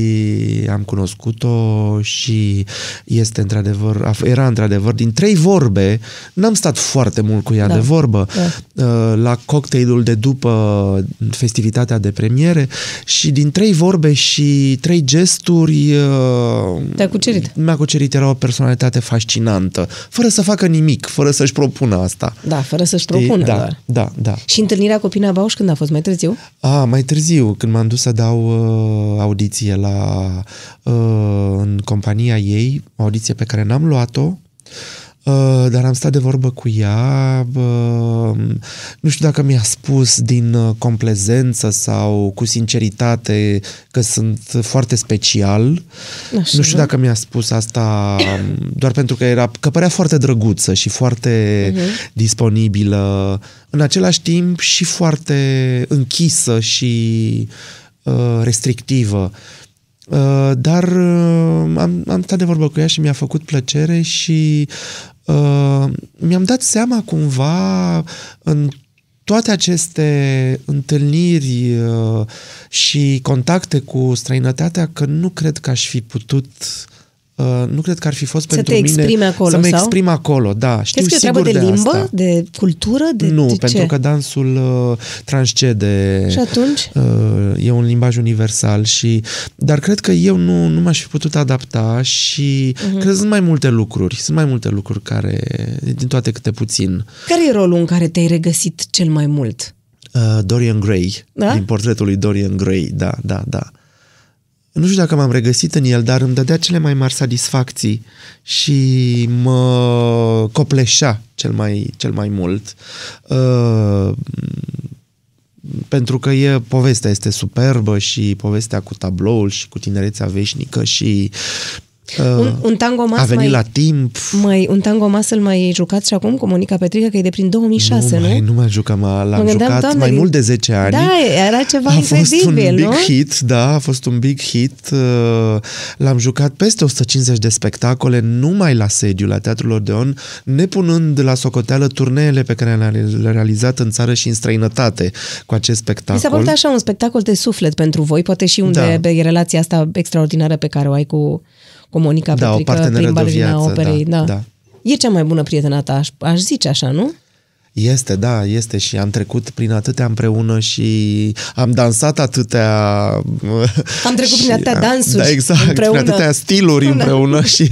am cunoscut-o și este într-adevăr, era într-adevăr din trei vorbe, n-am stat foarte mult cu ea da. de vorbă, da. la cocktailul de după festivitatea de premiere și din trei vorbe și trei gesturi gesturi...
Uh, Te-a cucerit.
Mi-a cucerit, era o personalitate fascinantă, fără să facă nimic, fără să-și propună asta.
Da, fără să-și propună
da,
doar.
Da, da.
Și întâlnirea cu Pina Bauș când a fost? Mai târziu?
A, mai târziu, când m-am dus să dau uh, audiție la, uh, în compania ei, o audiție pe care n-am luat-o, Uh, dar am stat de vorbă cu ea, uh, nu știu dacă mi-a spus din uh, complezență sau cu sinceritate că sunt foarte special.
Așa.
Nu știu dacă mi-a spus asta um, doar pentru că era că părea foarte drăguță și foarte uh-huh. disponibilă, în același timp și foarte închisă și uh, restrictivă. Uh, dar uh, am, am stat de vorbă cu ea și mi-a făcut plăcere și uh, mi-am dat seama cumva în toate aceste întâlniri uh, și contacte cu străinătatea că nu cred că aș fi putut Uh, nu cred că ar fi fost
să
pentru
te
mine
exprime acolo,
să mă
sau?
exprim acolo, da. Știu
Crezi că e o
sigur
treabă de,
de
limbă,
asta.
de cultură, de,
nu,
de
pentru
ce?
că dansul uh, transcede
Și atunci?
uh, e un limbaj universal și dar cred că eu nu, nu m-aș fi putut adapta și
Mhm.
uh-huh. cred că sunt mai multe lucruri, sunt mai multe lucruri care din toate câte puțin.
Care e rolul în care te-ai regăsit cel mai mult?
Uh, Dorian Gray,
Da?
din portretul lui Dorian Gray, da, da, da. Nu știu dacă m-am regăsit în el, dar îmi dădea cele mai mari satisfacții și mă copleșea cel mai, cel mai mult. Uh, pentru că e, povestea este superbă și povestea cu tabloul și cu tinerețea veșnică și uh,
Un, un tango mas
a venit
mai,
la timp.
mai, un tango mas îl mai jucați și acum cu Monica Petrică, că e de prin 2006,
nu,
nu?
mai, nu mai jucam, l-am
Mă gândeam,
jucat
Doamne,
mai
din-
mult de 10 ani.
Da, era ceva
a fost un
incredibil,
big
nu?
hit, da, a fost un big hit. uh, L-am jucat peste 150 de spectacole numai la sediu, la Teatrul Odeon, nepunând la socoteală turneele pe care le-am realizat în țară și în străinătate cu acest
Mi s-a
spectacol.
părut așa un spectacol de suflet pentru voi, poate și unde
Da.
e relația asta extraordinară pe care o ai cu, cu Monica
Da, o
Petrică
parteneră
prin
de
balerina
viață,
operei.
da,
Da,
da.
E cea mai bună prietenă ta, aș, aș zice așa, nu?
Este, da, este și am trecut prin atâtea împreună și am dansat atâtea...
Am trecut prin atâtea
am-
dansuri
da, exact,
împreună.
prin atâtea stiluri
Da.
împreună și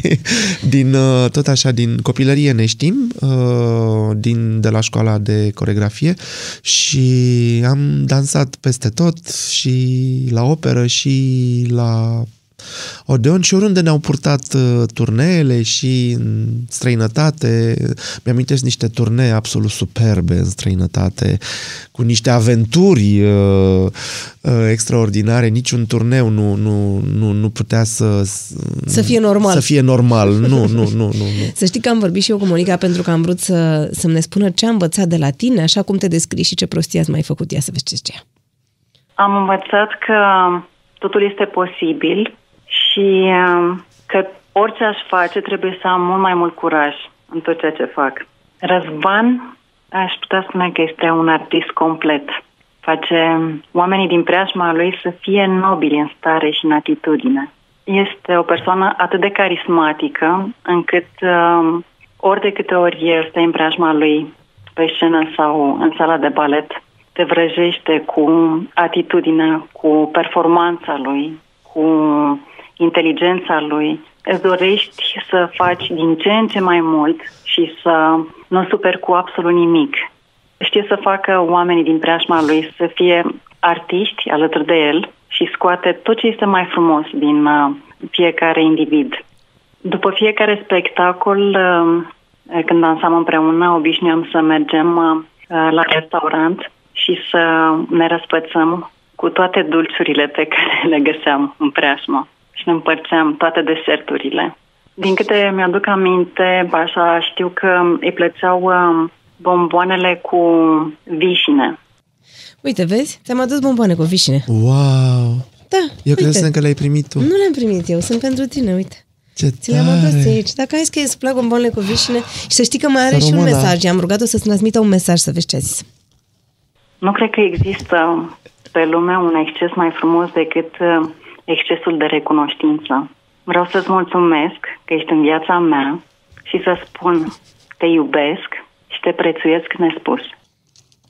din, uh, tot așa, din copilărie ne știm, uh, din, de la școala de coregrafie și am dansat peste tot și la operă și la Odeon și oriunde ne-au purtat uh, turneele și în străinătate. Mi-amintesc niște turnee absolut superbe în străinătate, cu niște aventuri uh, uh, extraordinare. Niciun turneu nu, nu, nu, nu putea să...
Să fie normal.
Să fie normal. Nu, nu, nu, nu. nu.
Să știi că am vorbit și eu cu Monica pentru că am vrut să, să-mi ne spună ce a învățat de la tine, așa cum te descrii și ce prostie ați mai făcut. Ia să vezi ce zice.
Am învățat că totul este posibil și um, că orice aș face trebuie să am mult mai mult curaj în tot ceea ce fac. Răzvan, aș putea spune că este un artist complet. Face oamenii din preajma lui să fie nobili în stare și în atitudine. Este o persoană atât de carismatică încât um, ori de câte ori stai în preajma lui pe scenă sau în sala de balet, te vrăjește cu atitudinea, cu performanța lui, cu inteligența lui. Îți dorești să faci din ce în ce mai mult și să nu superi cu absolut nimic. Știe să facă oamenii din preajma lui să fie artiști alături de el și scoate tot ce este mai frumos din uh, fiecare individ. După fiecare spectacol, uh, când dansam împreună, obișnuiam să mergem uh, la restaurant și să ne răspățăm cu toate dulciurile pe care le găseam în preajmă și ne împărțeam toate deserturile. Din câte mi-aduc aminte, așa știu că îi plăceau uh, bomboanele cu vișine.
Uite, vezi? Ți-am adus bomboane cu vișine.
Wow!
Da,
Eu
uite.
cred că le-ai primit tu.
Nu le-am primit eu, sunt pentru tine, uite.
Ce
Ți le-am adus
tare!
aici. Dacă ai zis că îți plac bomboanele cu vișine și să știi că mai are
Să
și un
rămână.
mesaj. I-am rugat-o să-ți transmită un mesaj să vezi ce a zis.
Nu cred că există pe lume un exces mai frumos decât uh, excesul de recunoștință. Vreau să-ți mulțumesc că ești în viața mea și să spun te iubesc și te prețuiesc nespus.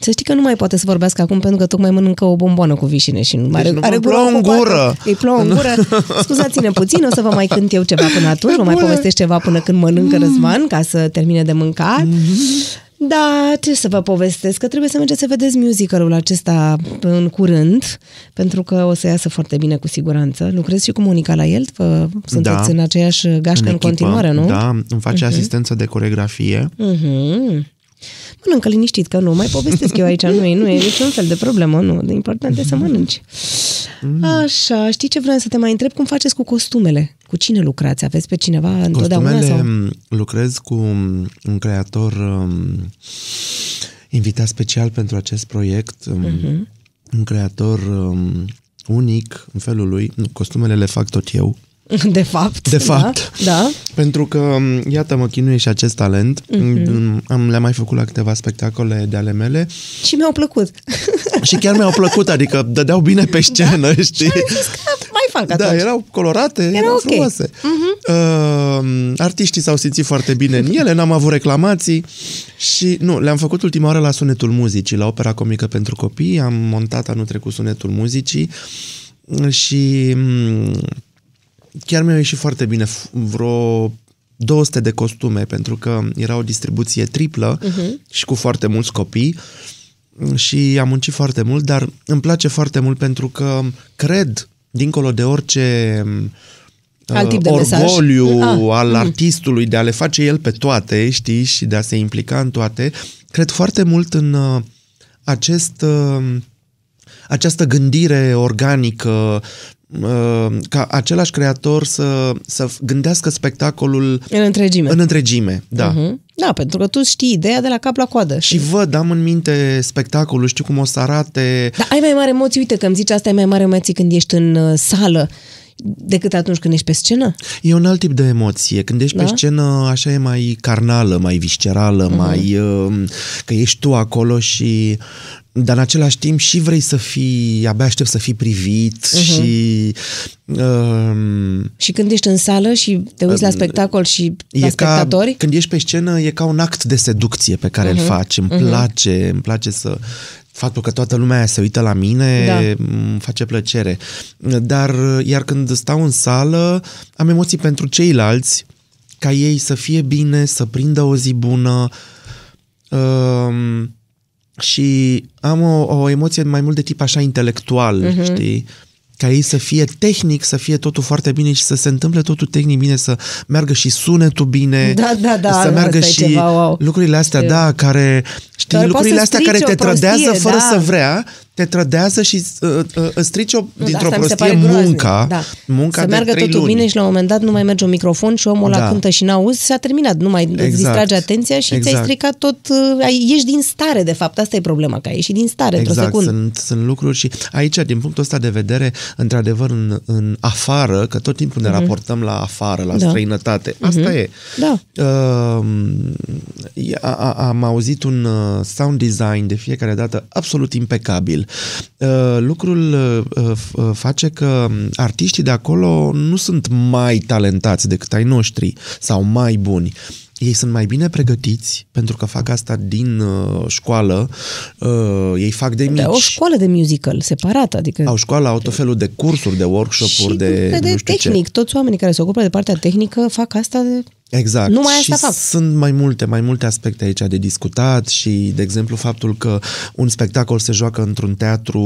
Să știi că nu mai poate să vorbească acum pentru că tocmai mănâncă o bomboană cu vișine și nu mai
Deci
are,
nu
are
vă
gura
plouă în
ocupată.
gură.
Îi plouă în gură. Scuzați-ne puțin, o să vă mai cânt eu ceva până atunci, vă mai
bune.
povestesc ceva până când mănâncă Răzvan ca să termine de mâncat. Da, ce să vă povestesc? Că trebuie să mergeți să vedeți musicalul acesta în curând, pentru că o să iasă foarte bine cu siguranță. Lucrezi și cu Monica la el? Vă sunteți
Da.
în aceeași gașcă în,
echipă,
continuare, nu?
Da, îmi face asistență de coregrafie.
Mhm. Mănâncă liniștit că nu, mai povestesc eu aici, nu e, nu e niciun fel de problemă, nu, de important e să mănânci. Așa, știi ce vreau să te mai întreb? Cum faceți cu costumele? Cu cine lucrați? Aveți pe cineva întotdeauna?
Costumele
Sau?
m, lucrez cu un creator um, invitat special pentru acest proiect, um,
Mhm.
un creator um, unic în felul lui. Nu, Costumele le fac tot eu.
De fapt.
De
da,
fapt.
Da.
Pentru că, um, iată, mă chinuie și acest talent.
Mhm.
Am, le-am mai făcut la câteva spectacole de ale mele
Și mi-au plăcut.
și chiar mi-au plăcut, adică dădeau bine pe scenă, știi?
Am zis că mai fac
Da,
atunci.
erau colorate, erau,
ok. Mhm.
frumoase. Uh, artiștii s-au simțit foarte bine în ele, n-am avut reclamații și nu, le-am făcut ultima oară la Sunetul Muzicii, la Opera Comică pentru Copii, am montat anul trecut Sunetul Muzicii și mm, chiar mi-au ieșit foarte bine, F- vreo 200 de costume, pentru că era o distribuție triplă uh-huh. și cu foarte mulți copii și am muncit foarte mult, dar îmi place foarte mult pentru că cred, dincolo de orice
Alt
uh,
tip de mesaj.
orgoliu
Ah,
al artistului de a le face el pe toate, știi, și de a se implica în toate, cred foarte mult în uh, acest uh, această gândire organică, uh, ca același creator să, să gândească spectacolul
În întregime.
în întregime. Da.
Mhm. Da, pentru că tu știi ideea de la cap la coadă.
Și văd, am în minte spectacolul, știu cum o să arate.
Dar ai mai mare emoții, uite că îmi zici asta e mai mare emoții când ești în uh, sală decât atunci când ești pe scenă?
E un alt tip de emoție. Când ești
Da?
pe scenă, așa e mai carnală, mai viscerală, uh-huh. mai... uh, că ești tu acolo și... Dar în același timp și vrei să fii... Abia aștept să fii privit uh-huh. și... Uh,
Și când ești în sală și te uiți la spectacol și la
e ca,
spectatori?
când ești pe scenă, e ca un act de seducție pe care uh-huh. îl faci. Îmi uh-huh. place, îmi place să... Faptul că toată lumea aia se uită la mine
Da.
îmi face plăcere. Dar, iar când stau în sală, am emoții pentru ceilalți, ca ei să fie bine, să prindă o zi bună. Um, și am o, o emoție mai mult de tip așa intelectual, uh-huh. știi? Ca ei să fie tehnic, să fie totul foarte bine și să se întâmple totul tehnic bine, să meargă și sunetul bine,
Da, da, da,
să
asta
meargă
e
și
ceva, wow.
lucrurile astea,
Știu.
da, care, știi,
Care poate
lucrurile
să
astea care
strice
te
o prostie,
trădează fără
da.
să vrea, te trădează și uh, uh, îți strici o,
Nu,
dintr-o
asta mi se
prostie
pare groaznic,
munca,
da.
munca
Să
de
meargă
trei
totul
luni.
bine și la un moment dat nu mai merge un microfon și omul ăla
Da.
cântă și n-auzi, s-a terminat, nu mai exact. îți
Exact.
distrage atenția și ți-ai
Exact.
stricat tot, uh, ai, ești din stare de fapt, asta e problema, că ai ieșit din stare într-o
Exact,
secundă.
sunt, sunt lucruri și aici, din punctul ăsta de vedere, într-adevăr, în, în afară, că tot timpul ne raportăm la afară, la
Mhm. Da.
străinătate, asta e.
Da.
Uh, a, a, am auzit un uh, sound design de fiecare dată absolut impecabil. Uh, lucrul uh, uh, face că artiștii de acolo nu sunt mai talentați decât ai noștri sau mai buni. Ei sunt mai bine pregătiți pentru că fac asta din uh, școală. Uh, ei fac de mici.
Da, o școală de musical separată, adică
Au școală, au tot felul de cursuri, de workshop-uri,
și
de,
de
nu știu
tehnic.
ce.
Toți oamenii care se ocupă de partea tehnică fac asta de...
Exact.
Numai asta
și
fac.
sunt mai multe, mai multe aspecte aici de discutat și, de exemplu, faptul că un spectacol se joacă într-un teatru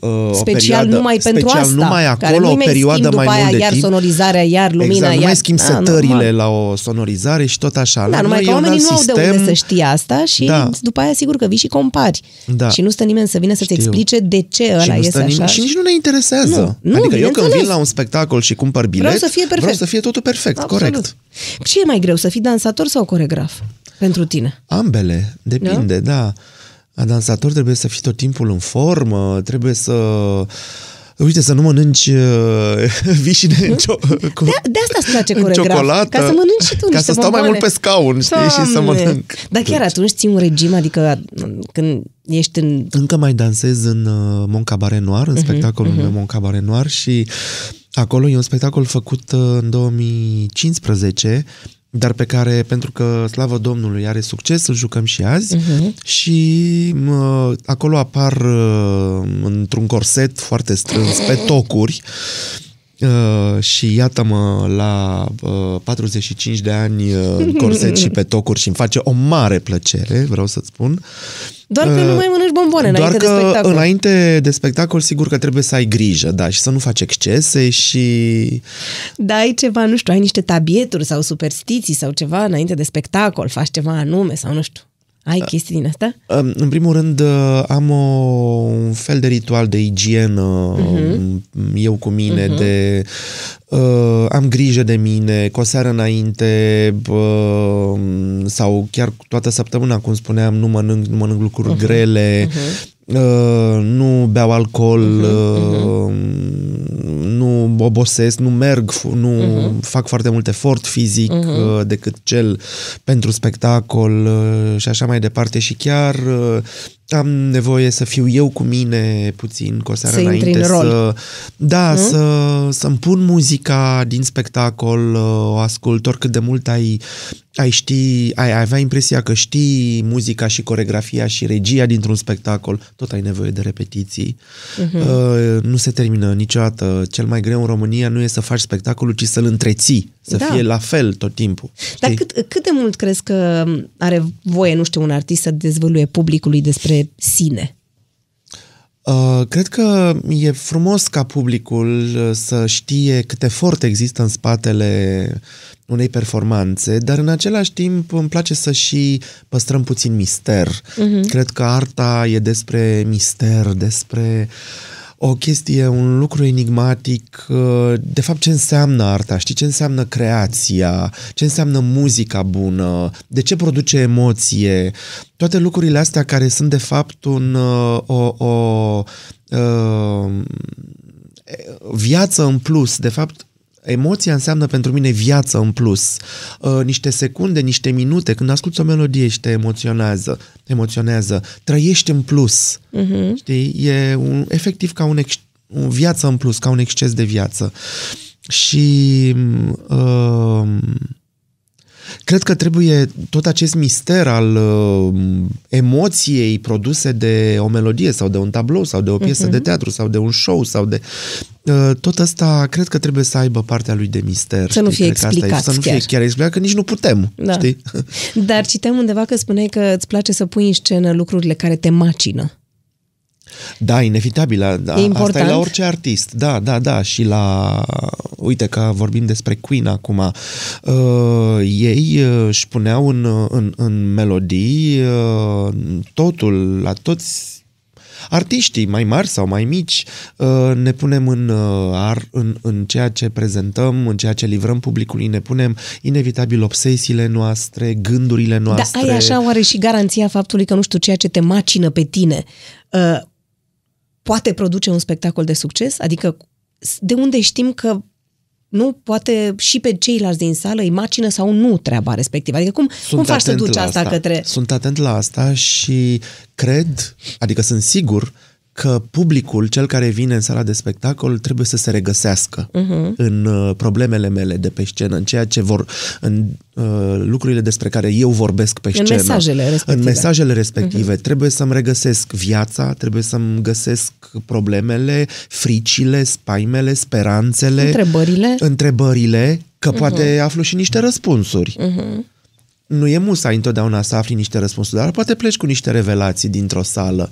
uh, o
Special
perioadă,
numai pentru
special
asta.
numai
care
acolo,
nu-i
o perioadă
schimb
mai
după
mult
aia,
de
iar
timp.
sonorizarea, iar lumina,
exact, nu
iar...
mai schimbi
Da,
setările
normal.
la o sonorizare și tot așa.
Da,
La
numai
noi
că
e un
oamenii
alt
nu au de
sistem.
unde să știe asta și
Da.
după aia sigur că vii și compari.
Da.
Și nu stă nimeni să vină să-ți
Știu.
explice de ce
și,
ăla
nu
iese
stă
așa.
nimeni, și nici nu ne interesează.
Nu, nu,
adică eu când
bineînțeles.
vin la un spectacol și cumpăr bilet,
Vreau să fie perfect.
vreau să fie totul perfect,
Absolut.
corect.
Ce e mai greu, să fii dansator sau coregraf pentru tine?
Ambele, depinde, da. A dansator trebuie să fii tot timpul în formă, trebuie să... Uite, să nu mănânci uh, vișine în, cio- cu,
De, de asta îți place
în
coregraf.
ciocolată.
Ca să mănânci și tu
Ca
niște
să stau mai
bomboane.
mult pe scaun, știi, și să
Doamne!
mănânc.
Dar chiar atunci ții un regim, adică când ești în...
Încă mai dansez în uh, Mon Cabaret Noir,
Mhm,
în spectacolul meu Mon Cabaret Noir și acolo e un spectacol făcut uh, în 2015 dar pe care, pentru că, slavă Domnului, are succes, îl jucăm și azi
Mhm.
și uh, acolo apar uh, într-un corset foarte strâns, pe tocuri, Uh, și iată-mă la uh, 45 de ani uh, în corset și pe tocuri și îmi face o mare plăcere, vreau să-ți spun.
Doar că
Uh,
nu mai mănânci bomboane
Doar
înainte
că
de spectacol.
înainte de spectacol, sigur că trebuie să ai grijă, da, și să nu faci excese și
Da, ai ceva, nu știu, ai niște tabieturi sau superstiții sau ceva înainte de spectacol, faci ceva anume sau nu știu. Ai chestii din asta?
Um, În primul rând, uh, am o, un fel de ritual de igienă uh-huh. eu cu mine, uh-huh. de uh, am grijă de mine, cu o seară înainte uh, sau chiar toată săptămâna, cum spuneam, nu mănânc, nu mănânc lucruri uh-huh. grele, uh-huh. Uh, nu beau alcool, uh-huh. uh, nu obosesc, nu merg, fu- nu uh-huh. fac foarte mult efort fizic uh-huh. uh, decât cel pentru spectacol uh, și așa mai departe și chiar uh, am nevoie să fiu eu cu mine puțin cu o seară
Să intri
înainte
în rol.
să da, să să-mi pun muzica din spectacol, uh, o ascult oricât de mult ai ai ști, ai avea impresia că știi muzica și coregrafia și regia dintr-un spectacol, tot ai nevoie de repetiții. Uh-huh. Uh, nu se termină niciodată. Cel mai greu în România nu e să faci spectacolul, ci să-l întreții, să
Da.
fie la fel tot timpul.
Dar
știi?
cât, cât de mult crezi că are voie, nu știu, un artist să dezvăluie publicului despre sine?
Uh, cred că e frumos ca publicul uh, să știe cât efort există în spatele unei performanțe, dar în același timp îmi place să și păstrăm puțin mister. Uh-huh. Cred că arta e despre mister, despre o chestie, un lucru enigmatic, uh, de fapt ce înseamnă arta, știi ce înseamnă creația, ce înseamnă muzica bună, de ce produce emoție, toate lucrurile astea care sunt de fapt un, uh, o, o uh, viață în plus, de fapt Emoția înseamnă pentru mine viață în plus. Uh, niște secunde, niște minute, când asculti o melodie și te emoționează, te emoționează, trăiești în plus. Uh-huh. Știi? E un, efectiv ca un, ex, o viață în plus, ca un exces de viață. Și uh, cred că trebuie tot acest mister al uh, emoției produse de o melodie sau de un tablou sau de o piesă uh-huh. de teatru sau de un show sau de uh, tot asta cred că trebuie să aibă partea lui de mister.
Să nu
știi?
fie
Cred că asta e,
explicat
Să nu fie
chiar.
chiar explicat, că nici nu putem,
Da.
știi?
Dar citeam undeva că spuneai că îți place să pui în scenă lucrurile care te macină.
Da, inevitabil. Da,
E
Asta e
important?
la orice artist. Da, da, da. Și la... Uite că vorbim despre Queen acum. Uh, ei uh, își puneau în, în, în melodii uh, totul, la toți artiștii, mai mari sau mai mici, uh, ne punem în, uh, ar, în, în ceea ce prezentăm, în ceea ce livrăm publicului, ne punem inevitabil obsesiile noastre, gândurile noastre.
Dar ai așa oare și garanția faptului că, nu știu, ceea ce te macină pe tine uh, poate produce un spectacol de succes? Adică de unde știm că nu poate și pe ceilalți din sală îi macină sau nu treaba respectivă? Adică cum, cum faci să
atent
duci
la
asta, către...
Sunt atent la asta și cred, adică sunt sigur că publicul, cel care vine în sala de spectacol, trebuie să se regăsească uh-huh. în uh, problemele mele de pe scenă, în ceea ce vor, în uh, lucrurile despre care eu vorbesc pe
În
scenă.
mesajele respective.
În mesajele respective. Uh-huh. Trebuie să-mi regăsesc viața, trebuie să-mi găsesc problemele, fricile, spaimele, speranțele.
Întrebările.
Întrebările, că uh-huh. poate aflu și niște răspunsuri. Uh-huh nu e musai întotdeauna să afli niște răspunsuri, dar poate pleci cu niște revelații dintr-o sală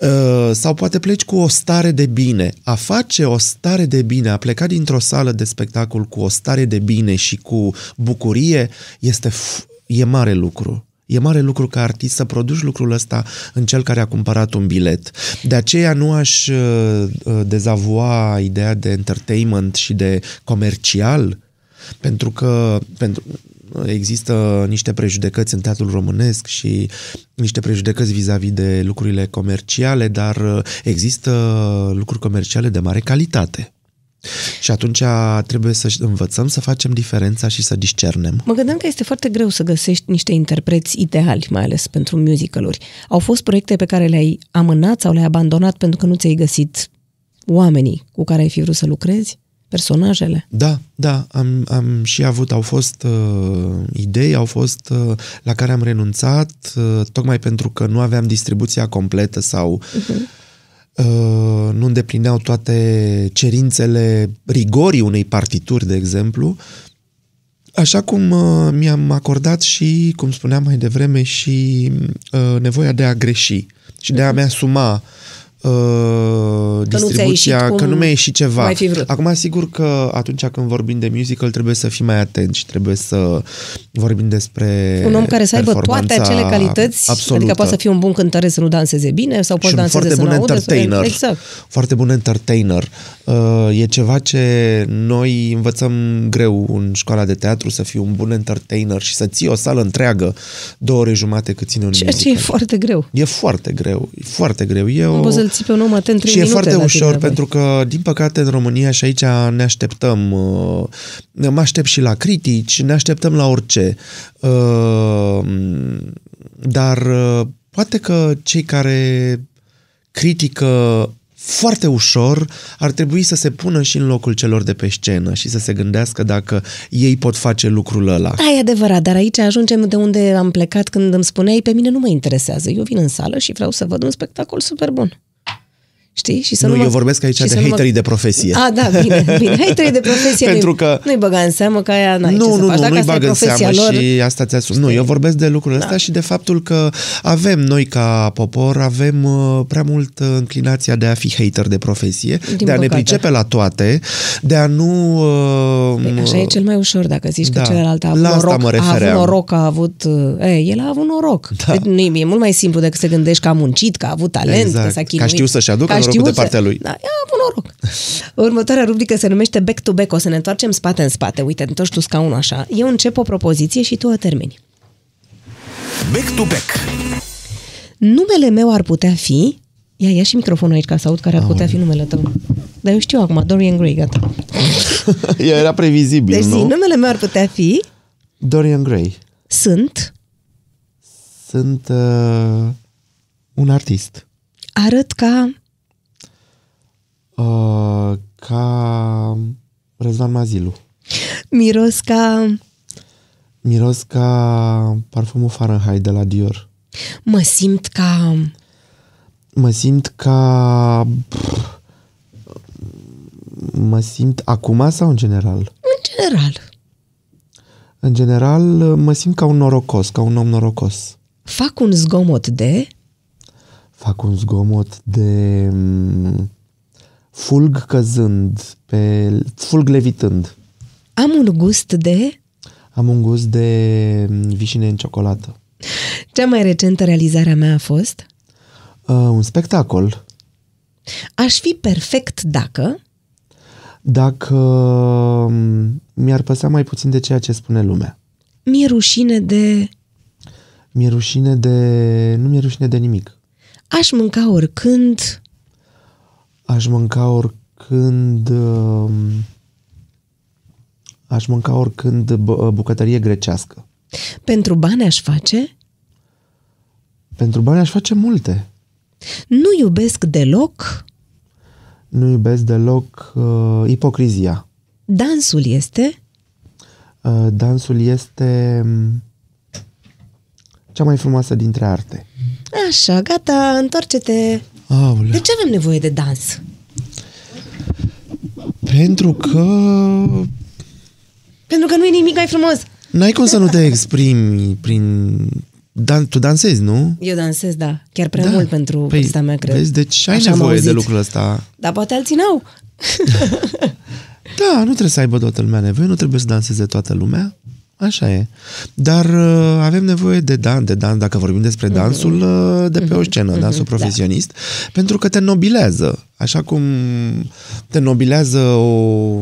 uh, sau poate pleci cu o stare de bine. A face o stare de bine, a pleca dintr-o sală de spectacol cu o stare de bine și cu bucurie este f- e mare lucru. E mare lucru ca artist să produci lucrul ăsta în cel care a cumpărat un bilet. De aceea nu aș uh, dezavua ideea de entertainment și de comercial, pentru că pentru, există niște prejudecăți în teatrul românesc și niște prejudecăți vis-a-vis de lucrurile comerciale, dar există lucruri comerciale de mare calitate. Și atunci trebuie să învățăm să facem diferența și să discernem.
Mă gândeam că este foarte greu să găsești niște interpreți ideali, mai ales pentru musicaluri. Au fost proiecte pe care le-ai amânat sau le-ai abandonat pentru că nu ți-ai găsit oamenii cu care ai fi vrut să lucrezi? Personajele?
Da, da, am, am și avut, au fost uh, idei, au fost uh, la care am renunțat, uh, tocmai pentru că nu aveam distribuția completă sau uh-huh. uh, nu îndeplineau toate cerințele rigorii unei partituri, de exemplu, Așa cum uh, mi-am acordat și, cum spuneam mai devreme, și uh, nevoia de a greși și de a-mi asuma uh, distribuția,
cum
că nu mi-a ieșit ceva.
mai fi vrut.
Acum, sigur că atunci când vorbim de musical trebuie să fii mai atent și trebuie să vorbim despre
Un om care să aibă toate
performanța
acele calități,
absolută.
adică poate să fie un bun cântăreț să nu danseze bine sau poate
și un
danseze
foarte
să
bun
nu audă. să-
entertainer.
Exact.
Foarte bun entertainer. Uh, E ceva ce noi învățăm greu în școala de teatru, să fii un bun entertainer și să ții o sală întreagă două ore jumate cât ține un
Ceea ce
musical.
e foarte greu.
E foarte greu, e foarte greu. E
Nu
o...
poți să-l ții pe un om atent trei
și e
minute
foarte
la tine
ușor,
înapoi.
pentru că, din păcate, în România și aici ne așteptăm, uh, mă aștept și la critici, ne așteptăm la orice. Uh, Dar uh, poate că cei care critică foarte ușor ar trebui să se pună și în locul celor de pe scenă și să se gândească dacă ei pot face lucrul ăla.
Da, e adevărat, dar aici ajungem de unde am plecat când îmi spuneai, pe mine nu mă interesează. Eu vin în sală și vreau să văd un spectacol super bun. Știi? Și să
Nu,
nu, mă-
eu vorbesc aici
și
de
să nu mă-
haterii de profesie.
A, da, bine, bine. Haterii de profesie
Pentru
nu-i,
că-
nu-i băga în seamă că aia n-ai ce
nu,
să
nu,
faci.
nu,
Dacă
nu-i
asta e
bag în
profesia
seamă
lor,
și asta ți asum. Nu, eu vorbesc de lucrul ăsta
Da.
și de faptul că avem noi ca popor, avem uh, prea mult uh, înclinația de a fi hater de profesie,
Din
de a ne
păcate.
pricepe la toate, de a nu... Uh,
Păi, așa e cel mai ușor dacă zici
Da,
că celălalt a avut
la asta
noroc,
mă
a avut
refeream.
noroc, a avut... uh, E, el a avut noroc. Da. Deci, nu, e mult mai simplu decât să gândești că a muncit, că a avut talent,
Exact.
că s-a
Că a
chinuit.
știut să-și aducă
Că a
norocul de
știut să-
partea lui.
Da, a avut noroc. Următoarea rubrică se numește Back to Back. O să ne întoarcem spate în spate. Uite, întorci tu scaunul așa. Eu încep o propoziție și tu o termini.
Back to back.
Numele meu ar putea fi... Ia, ia și microfonul aici ca să aud care ar putea fi numele tău. Dar eu știu acum, Dorian Gray, gata.
Era previzibil,
Deci zi,
nu?
numele meu ar putea fi...
Dorian Gray.
Sunt,
Sunt uh, un artist.
arăt ca...
Uh, ca Răzvan Mazilu.
Miros ca...
Miros ca parfumul Fahrenheit de la Dior.
Mă simt ca...
Mă simt ca... Mă simt acum sau în general?
În general.
În general, mă simt ca un norocos, ca un om norocos.
Fac un zgomot de...
Fac un zgomot de mm, fulg căzând, pe fulg levitând.
Am un gust de...
Am un gust de mm, vișine în ciocolată.
Cea mai recentă realizare a mea a fost...
Uh, un spectacol.
Aș fi perfect dacă...
Dacă mm, mi-ar păsa mai puțin de ceea ce spune lumea.
Mi-e rușine de...
Mi-e rușine de... Nu mi-e rușine de nimic.
Aș mânca oricând...
Aș mânca oricând... uh, Aș mânca oricând bu- bucătărie grecească.
Pentru bani aș face...
Pentru bani aș face multe.
Nu iubesc deloc...
Nu iubesc deloc uh, ipocrizia.
Dansul este...
Uh, dansul este mm, cea mai frumoasă dintre arte.
Așa, gata, întoarce-te.
Aoleu.
De ce avem nevoie de dans?
Pentru că
Pentru că nu e nimic mai frumos.
n-ai cum să nu te exprimi prin... Dan- tu dansezi, nu?
Eu dansez, da, chiar prea mult pentru
păi,
vârsta mea, cred.
Vezi, deci ai
Așa am
nevoie de
auzit.
lucrul ăsta.
Dar poate alții n-au.
Da, nu trebuie să aibă toată lumea nevoie, nu trebuie să danseze toată lumea. Așa e. Dar uh, avem nevoie de dan, de dan, dacă vorbim despre dansul uh, de pe o scenă, dansul profesionist, pentru că te nobilează. Așa cum te nobilează o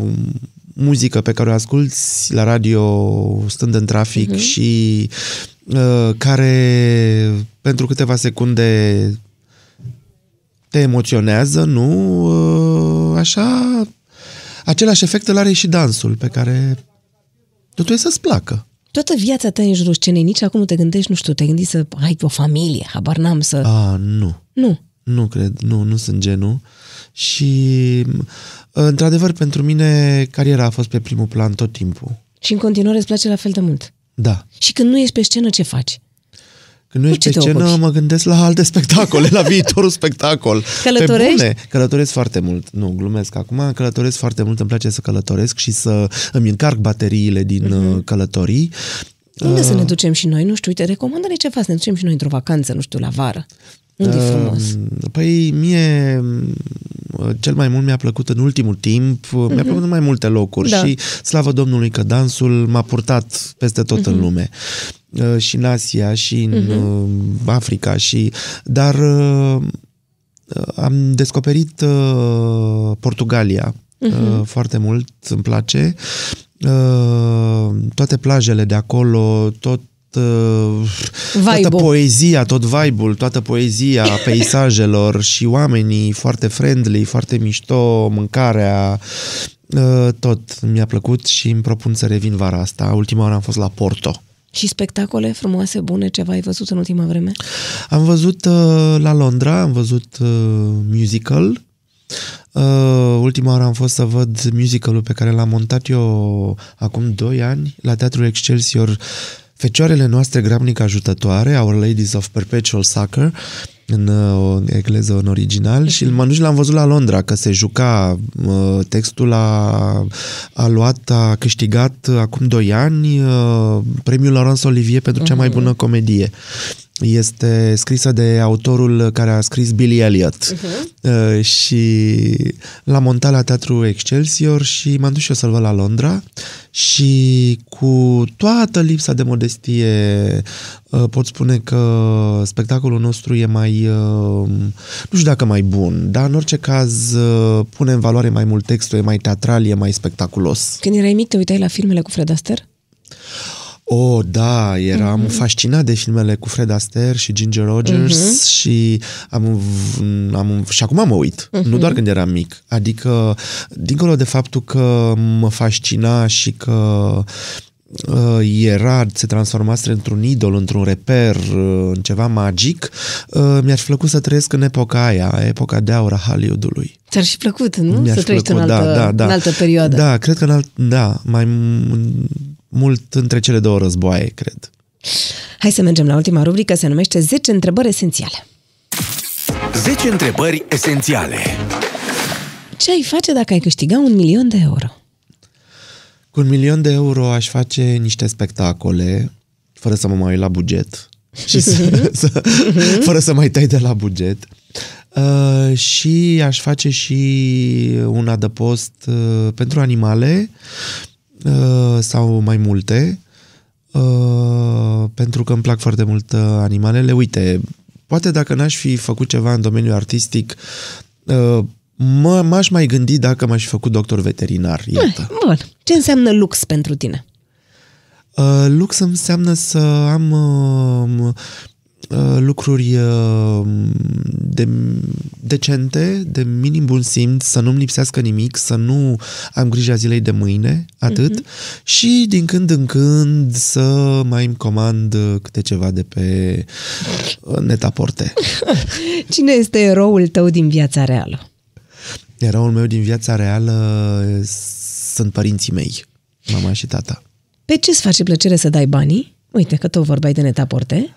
muzică pe care o asculti la radio stând în trafic și uh, care pentru câteva secunde te emoționează, nu? Uh, Așa, același efect îl are și dansul, pe care tu trebuie să-ți placă.
Toată viața ta e în jurul scenei, nici acum nu te gândești, nu știu, te gândi să ai o familie, habar n-am să...
A, nu.
Nu.
Nu cred, nu, nu sunt genul. Și, într-adevăr, pentru mine, cariera a fost pe primul plan tot timpul.
Și în continuare îți place la fel de mult.
Da.
Și când nu ești pe scenă, ce faci?
Când nu
Cu
ești
ce
pe
te
scenă,
ocupi?
mă gândesc la alte spectacole, la viitorul spectacol.
Călătorești?
Pe bune, călătoresc foarte mult. Nu, glumesc acum. Călătoresc foarte mult, îmi place să călătoresc și să îmi încarc bateriile din uh călătorii.
Unde să ne ducem și noi? Nu știu, uite, recomandă-ne ceva să ne ducem și noi într-o vacanță, nu știu, la vară. Unde e frumos?
Păi mie m, cel mai mult mi-a plăcut în ultimul timp, mi-a plăcut în mai multe locuri
Da.
și slavă Domnului că dansul m-a purtat peste tot în lume. Uh, Și în Asia, și în uh, Africa, și dar uh, am descoperit uh, Portugalia uh, foarte mult, îmi place. Uh, toate plajele de acolo, tot uh, toată
Vibe-ul.
poezia, tot vibe-ul, toată poezia peisajelor și oamenii foarte friendly, foarte mișto, mâncarea, uh, tot mi-a plăcut și îmi propun să revin vara asta. Ultima oară am fost la Porto.
Și spectacole frumoase, bune, ceva ai văzut în ultima vreme?
Am văzut uh, la Londra, am văzut uh, musical. Uh, ultima oară am fost să văd musicalul pe care l-am montat eu acum 2 ani la Teatrul Excelsior Fecioarele noastre grabnic ajutătoare, Our Ladies of Perpetual Succor, în uh, engleză în original și m-am dus și l-am văzut la Londra, că se juca uh, textul a, a luat, a câștigat uh, acum 2 ani uh, premiul Laurence Olivier pentru cea mai bună comedie. Este scrisă de autorul care a scris Billy Elliot uh, și l-a montat la Teatrul Excelsior și m-am dus și eu să-l văd la Londra și cu toată lipsa de modestie uh, pot spune că spectacolul nostru e mai, uh, nu știu dacă mai bun, dar în orice caz uh, pune în valoare mai mult textul, e mai teatral, e mai spectaculos.
Când erai mic, te uitai la filmele cu Fred Astaire?
Oh, da, eram mm-hmm. fascinat de filmele cu Fred Astaire și Ginger Rogers mm-hmm. și am, am și acum mă uit, mm-hmm. nu doar când eram mic. Adică, dincolo de faptul că mă fascina și că uh, era, se transformase într-un idol, într-un reper, uh, în ceva magic, uh, mi-ar fi plăcut să trăiesc în epoca aia, epoca de aur a Hollywoodului.
Ți-ar fi plăcut, nu?
Mi-ar
să
fi
trăiești
plăcut,
în altă,
da, da, da.
în altă perioadă.
Da, cred că în alt, da, mai m- mult între cele două războaie, cred.
Hai să mergem la ultima rubrică, se numește 10 întrebări esențiale.
10 întrebări esențiale.
Ce ai face dacă ai câștiga un milion de euro?
Cu un milion de euro aș face niște spectacole, fără să mă mai uit la buget, și să, să, fără să mai tai de la buget. Uh, și aș face și un adăpost uh, pentru animale uh, sau mai multe, uh, pentru că îmi plac foarte mult uh, animalele. Uite, poate dacă n-aș fi făcut ceva în domeniul artistic, uh, mă, m-aș mai gândi dacă m-aș fi făcut doctor veterinar, iată.
Bun. Ce înseamnă lux pentru tine?
Uh, lux înseamnă să am uh, uh, lucruri uh, de, decente, de minim bun simț, să nu-mi lipsească nimic, să nu am grija zilei de mâine, atât, uh-huh. și din când în când să mai îmi comand uh, câte ceva de pe uh, netaporte.
Cine este eroul tău din viața reală?
Eroul meu din viața reală uh, sunt părinții mei, mama și tata.
Pe ce îți face plăcere să dai banii? Uite că tot vorbeai de netaporte.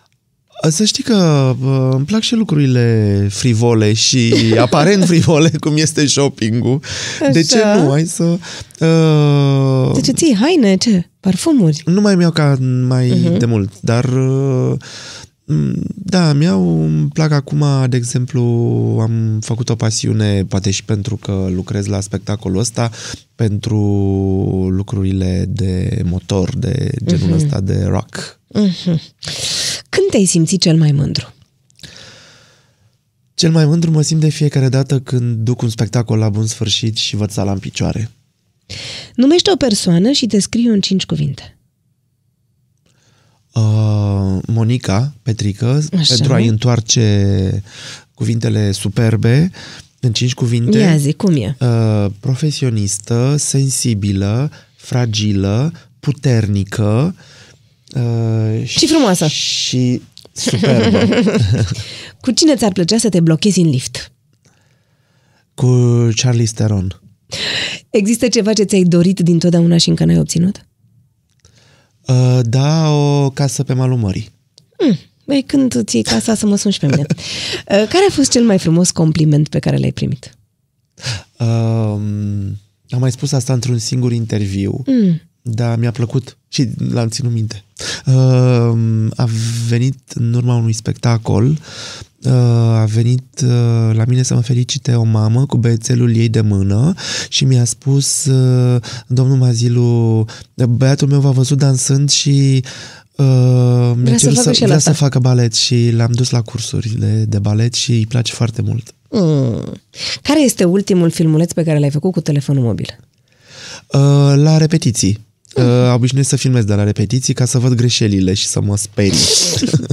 Să știi că uh, îmi plac și lucrurile frivole și aparent frivole, cum este shopping-ul. De ce
Așa.
nu? Hai să... Uh,
De ce ții haine? Ce? Parfumuri?
nu mai mi-au ca mai uh-huh. de mult, dar uh, m, da, mi-au, îmi plac acum, de exemplu, am făcut o pasiune, poate și pentru că lucrez la spectacolul ăsta, pentru lucrurile de motor, de genul uh-huh. ăsta de rock.
Când te-ai simțit cel mai mândru?
Cel mai mândru mă simt de fiecare dată când duc un spectacol la bun sfârșit și văd sala în picioare.
Numește o persoană și descrie-o în cinci cuvinte.
Uh, Monica Petrică,
Așa.
pentru a-i întoarce cuvintele superbe în cinci cuvinte.
Ia zi, cum e?
Uh, profesionistă, sensibilă, fragilă, puternică uh,
Și frumoasă.
Și superbă.
Cu cine ți-ar plăcea să te blochezi în lift?
Cu Charlie Theron.
Există ceva ce ți-ai dorit dintotdeauna și încă n-ai obținut?
Uh, da, o casă pe malul mării.
Băi, când ți casa să mă sunși și pe mine. Uh, care a fost cel mai frumos compliment pe care l-ai primit?
Um, am mai spus asta într-un singur interviu, mm. dar mi-a plăcut și l-am ținut minte. Uh, a venit în urma unui spectacol, uh, a venit uh, la mine să mă felicite o mamă cu băiețelul ei de mână și mi-a spus, uh, domnul Mazilu, băiatul meu v-a văzut dansând și Uh,
Vrea să,
să,
facă
vrea să facă balet și l-am dus la cursuri de, de balet și îi place foarte mult.
Mm. Care este ultimul filmuleț pe care l-ai făcut cu telefonul mobil?
Uh, la repetiții. Uh, obișnuiesc să filmez de la repetiții ca să văd greșelile și să mă sperii.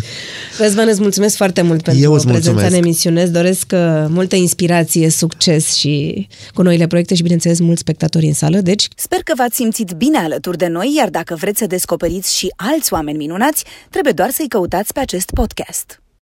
Răzvan, îți mulțumesc foarte mult pentru
Eu
prezența în emisiune. Îți doresc uh, multă inspirație, succes și cu noile proiecte și, bineînțeles, mulți spectatori în sală. Deci,
Sper că v-ați simțit bine alături de noi, iar dacă vreți să descoperiți și alți oameni minunați, trebuie doar să-i căutați pe acest podcast.